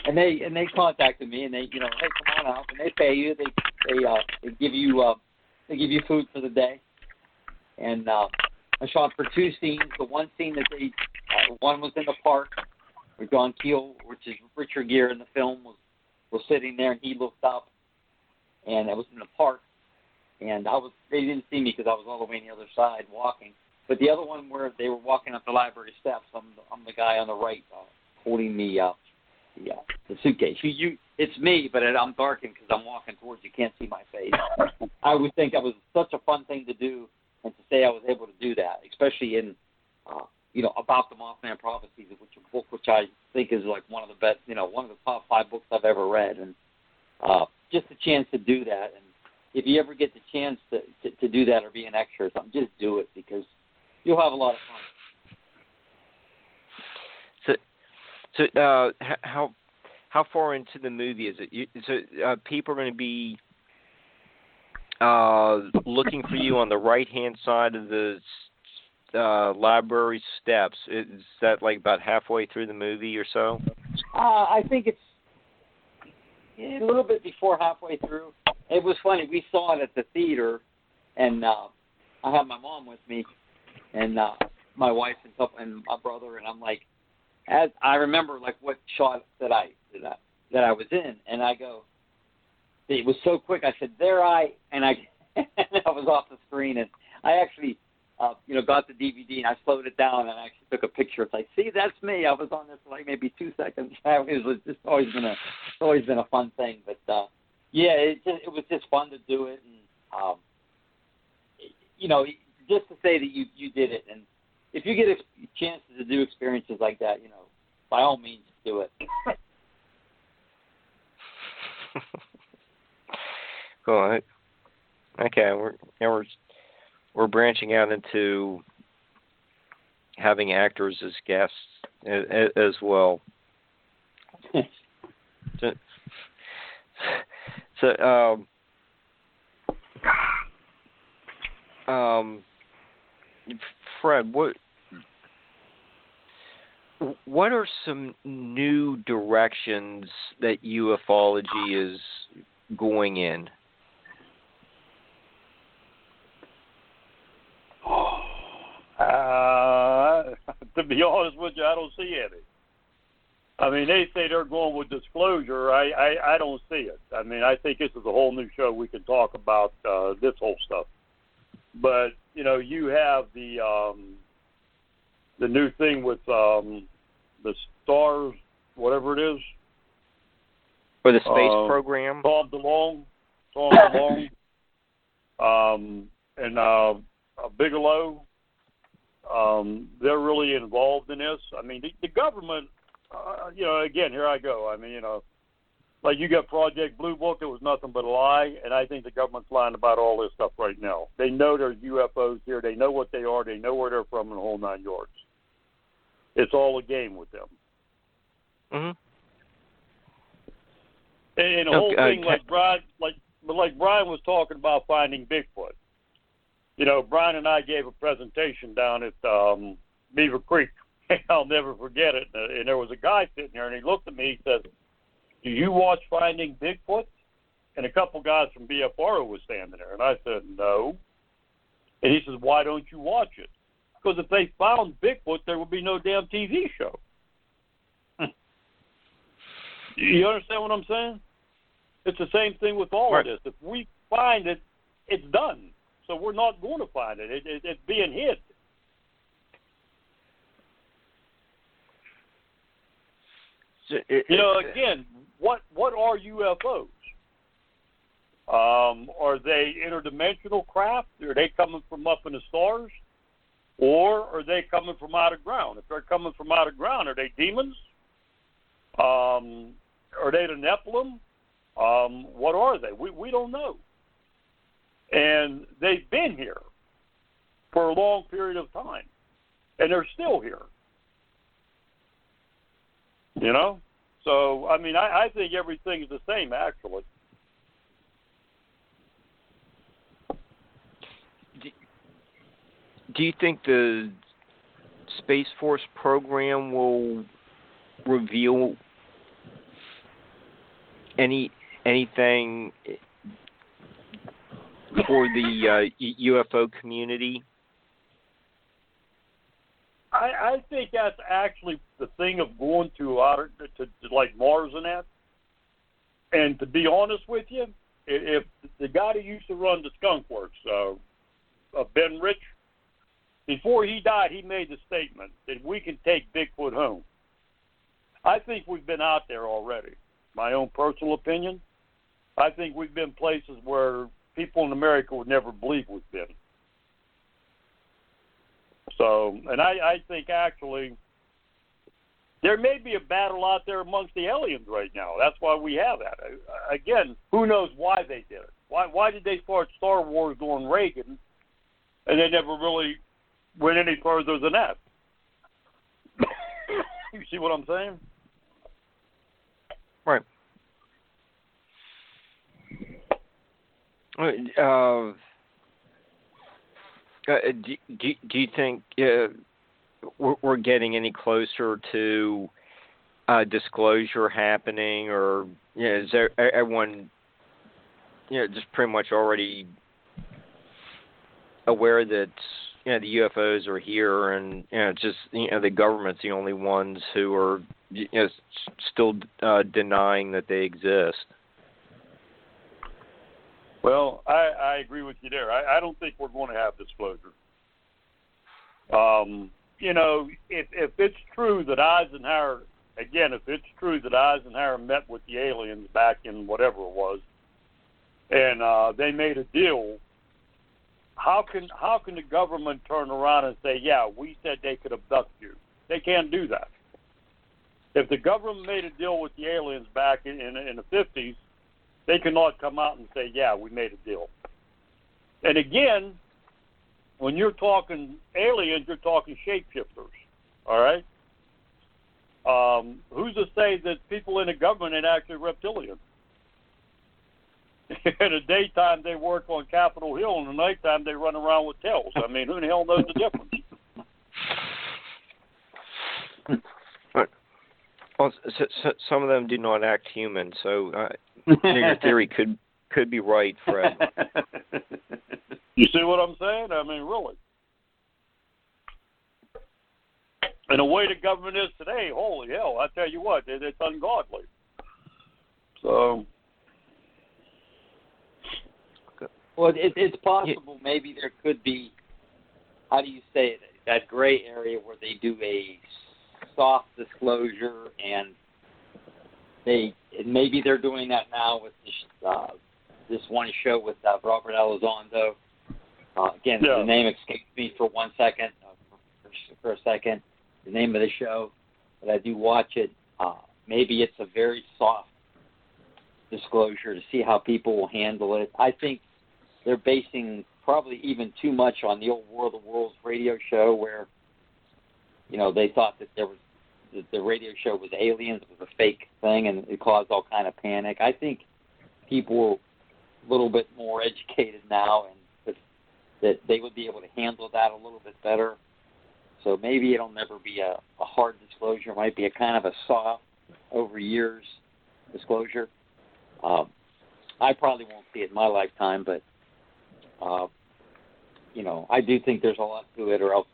and they and they contacted me, and they you know hey come on out, and they pay you. They they uh, they give you uh, they give you food for the day, and uh, I shot for two scenes. The one scene that they uh, one was in the park where John Keel, which is Richard Gere in the film, was was sitting there, and he looked up and I was in the park, and I was they didn't see me because I was all the way on the other side walking. But the other one where they were walking up the library steps, I'm the, I'm the guy on the right uh, holding the uh, the, uh, the suitcase. You, you it's me, but it, I'm darkened because I'm walking towards you. Can't see my face. I would think that was such a fun thing to do, and to say I was able to do that, especially in uh, you know about the Mothman prophecies, which a book which I think is like one of the best, you know, one of the top five books I've ever read, and uh, just a chance to do that. And if you ever get the chance to, to, to do that or be an extra or something, just do it because you'll have a lot of fun. So, so uh, how how far into the movie is it? You, so uh, people are going to be uh, looking for you on the right hand side of the uh, library steps. Is that like about halfway through the movie or so? Uh, I think it's a little bit before halfway through. It was funny. We saw it at the theater, and uh, I had my mom with me, and uh, my wife and stuff, and my brother, and I'm like, as I remember like what shot that I that I, that I was in, and I go, it was so quick. I said, "There I," and I, and I was off the screen, and I actually. Uh, you know, got the DVD and I slowed it down and I actually took a picture. It's like, see, that's me. I was on this for like maybe two seconds. It was just always been a, it's always been a fun thing. But uh, yeah, it just, it was just fun to do it, and um, you know, just to say that you you did it, and if you get ex- chances to do experiences like that, you know, by all means do it. Cool. Okay, we're now we're we're branching out into having actors as guests a- a- as well. So- um, um, Fred, what what are some new directions that ufology is going in? Uh, to be honest with you, I don't see any. I mean, they say they're going with disclosure. I, I, I don't see it. I mean, I think this is a whole new show. We can talk about uh, this whole stuff. But you know, you have the um, the new thing with um, the stars, whatever it is. For the space uh, program. Tom DeLonge, Tom DeLonge, um, and uh, Bigelow. Um, they're really involved in this. I mean, the, the government. Uh, you know, again, here I go. I mean, you know, like you got Project Blue Book, it was nothing but a lie, and I think the government's lying about all this stuff right now. They know there's UFOs here. They know what they are. They know where they're from, and the whole nine yards. It's all a game with them. hmm And, and the Okay, whole thing, okay. like Brian, like but like Brian was talking about finding Bigfoot. You know, Brian and I gave a presentation down at um, Beaver Creek. I'll never forget it. And, uh, and there was a guy sitting there, and he looked at me. He said, "Do you watch Finding Bigfoot?" And a couple guys from BFR was standing there, and I said, "No." And he says, "Why don't you watch it?" Because if they found Bigfoot, there would be no damn TV show. you understand what I'm saying? It's the same thing with all Right. of this. If we find it, it's done. So we're not going to find it. it, it it's being hid. It- You know, again, what what are UFOs? Um, are they interdimensional craft? Are they coming from up in the stars, or are they coming from out of ground? If they're coming from out of ground, are they demons? Um, are they the Nephilim? Um, what are they? We we don't know. And they've been here for a long period of time, and they're still here. You know, so I mean, I, I think everything's the same actually. do you think the Space Force program will reveal any anything for the uh, UFO community? I, I think that's actually the thing of going to outer to, to like Mars and that. And to be honest with you, if, the guy who used to run the Skunk Works, uh, uh, Ben Rich, before he died, he made the statement that we can take Bigfoot home. I think we've been out there already. My own personal opinion. I think we've been places where people in America would never believe we've been. So, and I, I think actually there may be a battle out there amongst the aliens right now. That's why we have that. Again, who knows why they did it? Why why did they start Star Wars during Reagan, and they never really went any further than that? you see what I'm saying? Right. Uh, uh, do, do, do you think uh, we're, we're getting any closer to uh, disclosure happening, or you know, is there, everyone, you know, just pretty much already aware that you know the UFOs are here, and you know, just you know the government's the only ones who are you know still uh, denying that they exist. Well, I, I agree with you there. I, I don't think we're going to have disclosure. Um, you know, if if it's true that Eisenhower, again, if it's true that Eisenhower met with the aliens back in whatever it was, and uh, they made a deal, how can how can the government turn around and say, yeah, we said they could abduct you? They can't do that. If the government made a deal with the aliens back in in, in the fifties, they cannot come out and say, yeah, we made a deal. And again, when you're talking aliens, you're talking shapeshifters. All right. Um, who's to say that people in the government ain't actually reptilians? in the daytime they work on Capitol Hill, and the nighttime they run around with tails. I mean, who the hell knows the difference? Well, so, so, some of them do not act human, so uh, your theory could could be right, Fred. you see what I'm saying? I mean, really. And the way the government is today, holy hell! I tell you what, it, it's ungodly. So. Well, it, it's possible. Maybe there could be. How do you say it? That gray area where they do a soft disclosure, and they and maybe they're doing that now with this uh, this one show with uh, Robert Elizondo. Uh, again, yeah. the name escaped me for one second, uh, for, for a second. The name of the show, but I do watch it. Uh, maybe it's a very soft disclosure to see how people will handle it. I think they're basing probably even too much on the old World of Worlds radio show where you know they thought that there was the, the radio show was aliens, it was a fake thing, and it caused all kind of panic. I think people little bit more educated now, and that they would be able to handle that a little bit better. So maybe it'll never be a, a hard disclosure. It might be a kind of a soft, over years disclosure. Um, I probably won't see it in my lifetime, but uh, you know, I do think there's a lot to it, or else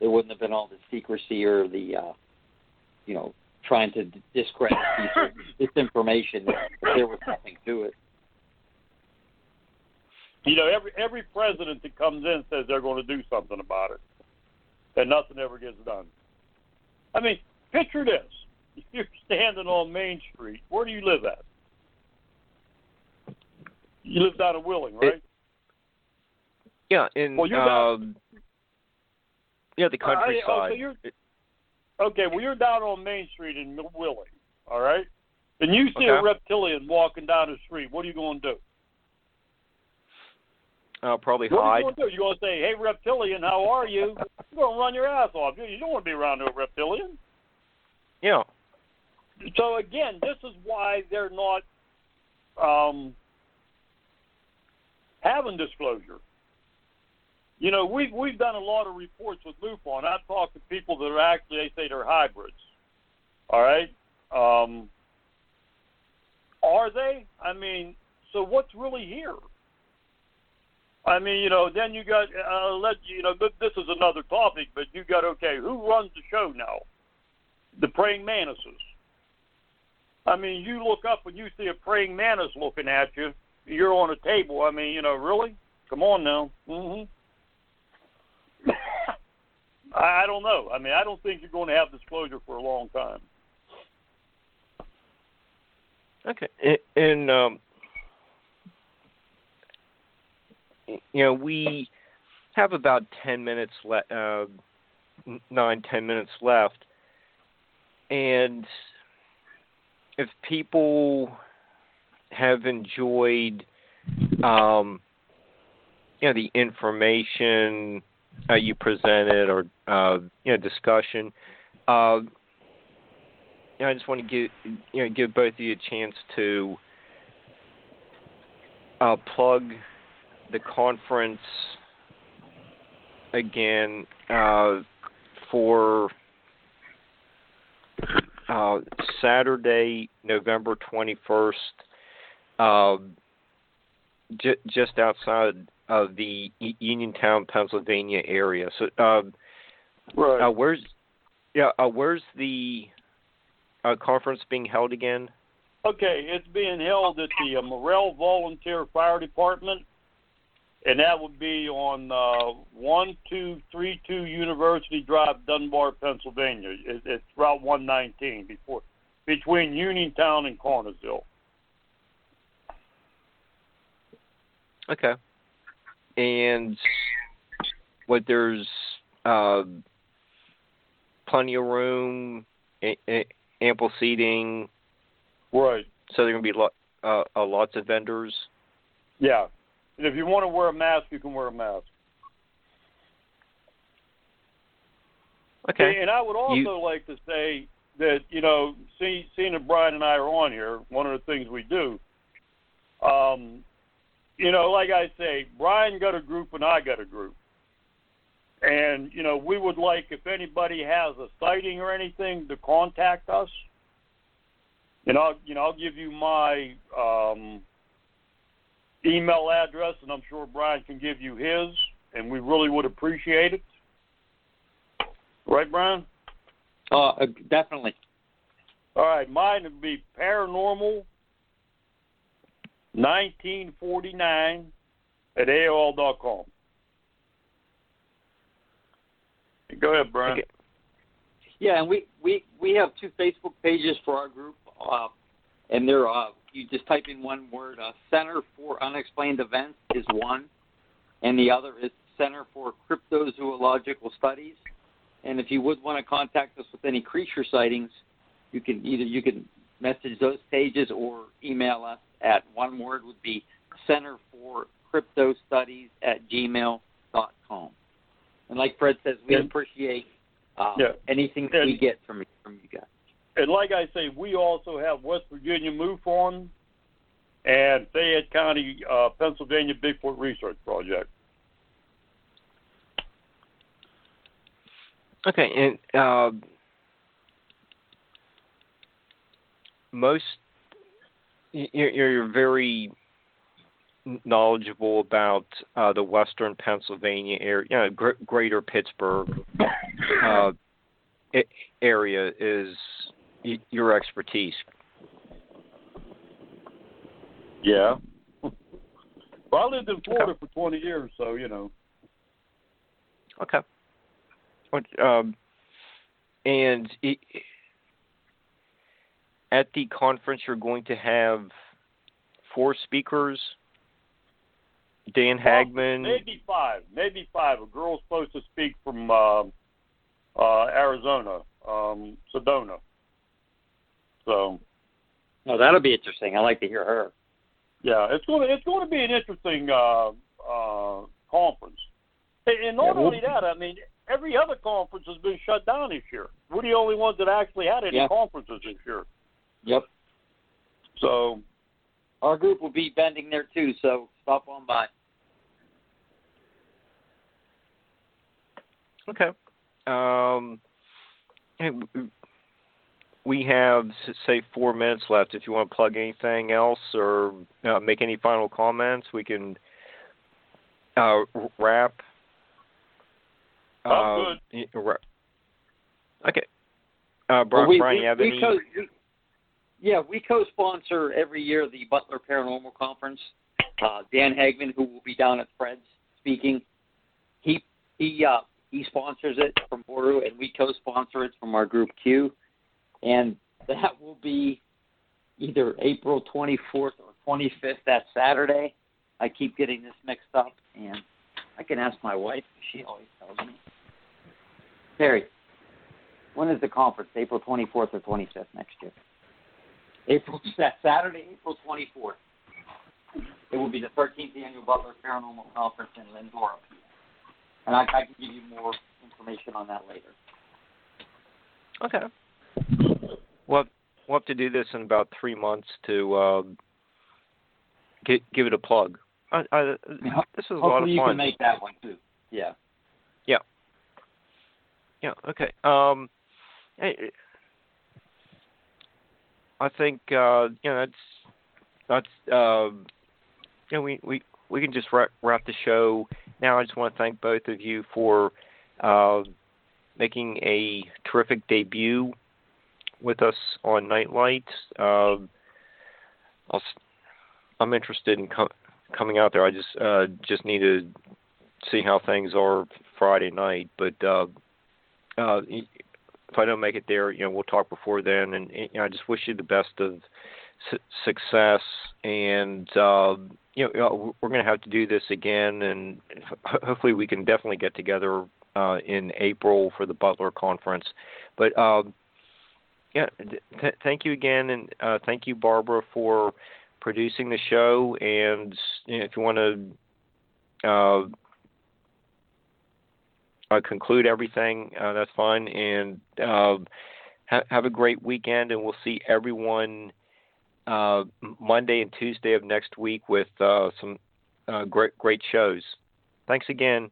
there wouldn't have been all the secrecy or the uh, you know, trying to discredit this information if there was something to it. You know, every every president that comes in says they're going to do something about it, and nothing ever gets done. I mean, picture this: you're standing on Main Street. Where do you live at? You live down in Wheeling, right? It, yeah, in well, um, yeah, the countryside. Oh, so you're, Okay, well you're down on Main Street in Wheeling, all right? And you see okay. a reptilian walking down the street. What are you going to do? I'll probably what hide. What are you going to do? You're going to say, "Hey, reptilian, how are you?" You're going to run your ass off. You don't want to be around no reptilian. Yeah. So again, this is why they're not um, having disclosure. You know, we've we've done a lot of reports with MUFON. I've talked to people that are actually they say they're hybrids. All right, um, are they? I mean, so what's really here? I mean, you know, then you got uh, let you know. This is another topic, but you got okay. Who runs the show now? The praying mantises. I mean, you look up and you see a praying mantis looking at you. You're on a table. I mean, you know, really? Come on now. Mm-hmm. I don't know. I mean, I don't think you're going to have disclosure for a long time. Okay, and um, you know we have about ten minutes left, uh, nine ten minutes left, and if people have enjoyed, um, you know, the information uh, you presented or uh, you know discussion. Uh, you know, I just want to give you know give both of you a chance to uh, plug the conference again uh, for uh, Saturday, November twenty first, uh, j- just outside of the Uniontown, Pennsylvania area. So, um, right. Uh, where's yeah, uh, where's the uh, conference being held again? Okay, it's being held at the uh, Morrell Volunteer Fire Department, and that would be on uh, one two three two University Drive, Dunbar, Pennsylvania. It, it's Route 119 before between Uniontown and Connellsville. Okay and what there's uh, plenty of room, a- a- ample seating. Right. So there are going to be lo- uh, uh, lots of vendors. Yeah, and if you want to wear a mask, you can wear a mask. Okay. And I would also you... like to say that you know, see, seeing that Brian and I are on here, one of the things we do, um, you know, like I say, Brian got a group and I got a group. And, you know, we would like if anybody has a sighting or anything to contact us. And I'll you know, I'll give you my um email address and I'm sure Brian can give you his and we really would appreciate it. Right, Brian? Uh, definitely. All right, mine would be paranormal 1949 at AOL.com. Go ahead, Brian. Okay. Yeah, and we, we, we have two Facebook pages for our group, uh, and they're uh, you just type in one word. Uh, Center for Unexplained Events is one, and the other is Center for Cryptozoological Studies. And if you would want to contact us with any creature sightings, you can either you can message those pages or email us at one word would be Center for Crypto Studies at gmail.com. And like Fred says, we appreciate uh, yeah. anything that we get from from you guys. And like I say, we also have West Virginia Move MUFON and Fayette County, uh, Pennsylvania Bigfoot Research Project. Okay, and uh, most you're, you're very knowledgeable about uh, the Western Pennsylvania area, you know, gr- Greater Pittsburgh uh, area is your expertise. Yeah. Well, I lived in Florida okay. for 20 years, so you know. Okay. Um, and it, at the conference, you're going to have four speakers. Dan Hagman. maybe five. Maybe five. A girl's supposed to speak from uh, uh, Arizona, um, Sedona. So. Oh, that'll be interesting. I like to hear her. Yeah, it's going to it's going to be an interesting uh, uh, conference. And not yeah, only that, I mean, every other conference has been shut down this year. We're the only ones that actually had any yeah. conferences this year. Yep. So our group will be bending there too, so stop on by. Okay. Um, we have say four minutes left. If you want to plug anything else or uh, make any final comments, we can uh, wrap. Uh, good. Okay. Uh, Brian, well, we, Brian, we, you have we any? Co- yeah, we co-sponsor every year the Butler Paranormal Conference. Uh, Dan Hagman, who will be down at Fred's speaking, he he uh, he sponsors it from Boru, and we co-sponsor it from our group Q, and that will be either April 24th or 25th. That Saturday. I keep getting this mixed up, and I can ask my wife. She always tells me. Terry, when is the conference? April 24th or 25th next year? April Saturday, April 24th. It will be the 13th annual Butler Paranormal Conference in Lyndora, and I, I can give you more information on that later. Okay. Well, we'll have to do this in about three months to uh, get, give it a plug. I, I, this is a lot of fun. you can make that one too. Yeah. Yeah. Yeah. Okay. Um. Hey, I think uh, you know that's that's uh, you know we we we can just wrap, wrap the show now. I just want to thank both of you for uh, making a terrific debut with us on Nightlight. Uh, I'll, I'm interested in com- coming out there. I just uh, just need to see how things are Friday night, but uh, uh, if I don't make it there, you know, we'll talk before then. And, and you know, I just wish you the best of su- success. And uh, you know, we're going to have to do this again, and hopefully we can definitely get together uh, in April for the Butler conference. But uh, yeah, th- thank you again, and uh, thank you, Barbara, for producing the show. And you know, if you want to uh, uh, conclude everything, uh, that's fine. And uh, ha- have a great weekend, and we'll see everyone uh, Monday and Tuesday of next week with some great great shows. Thanks again.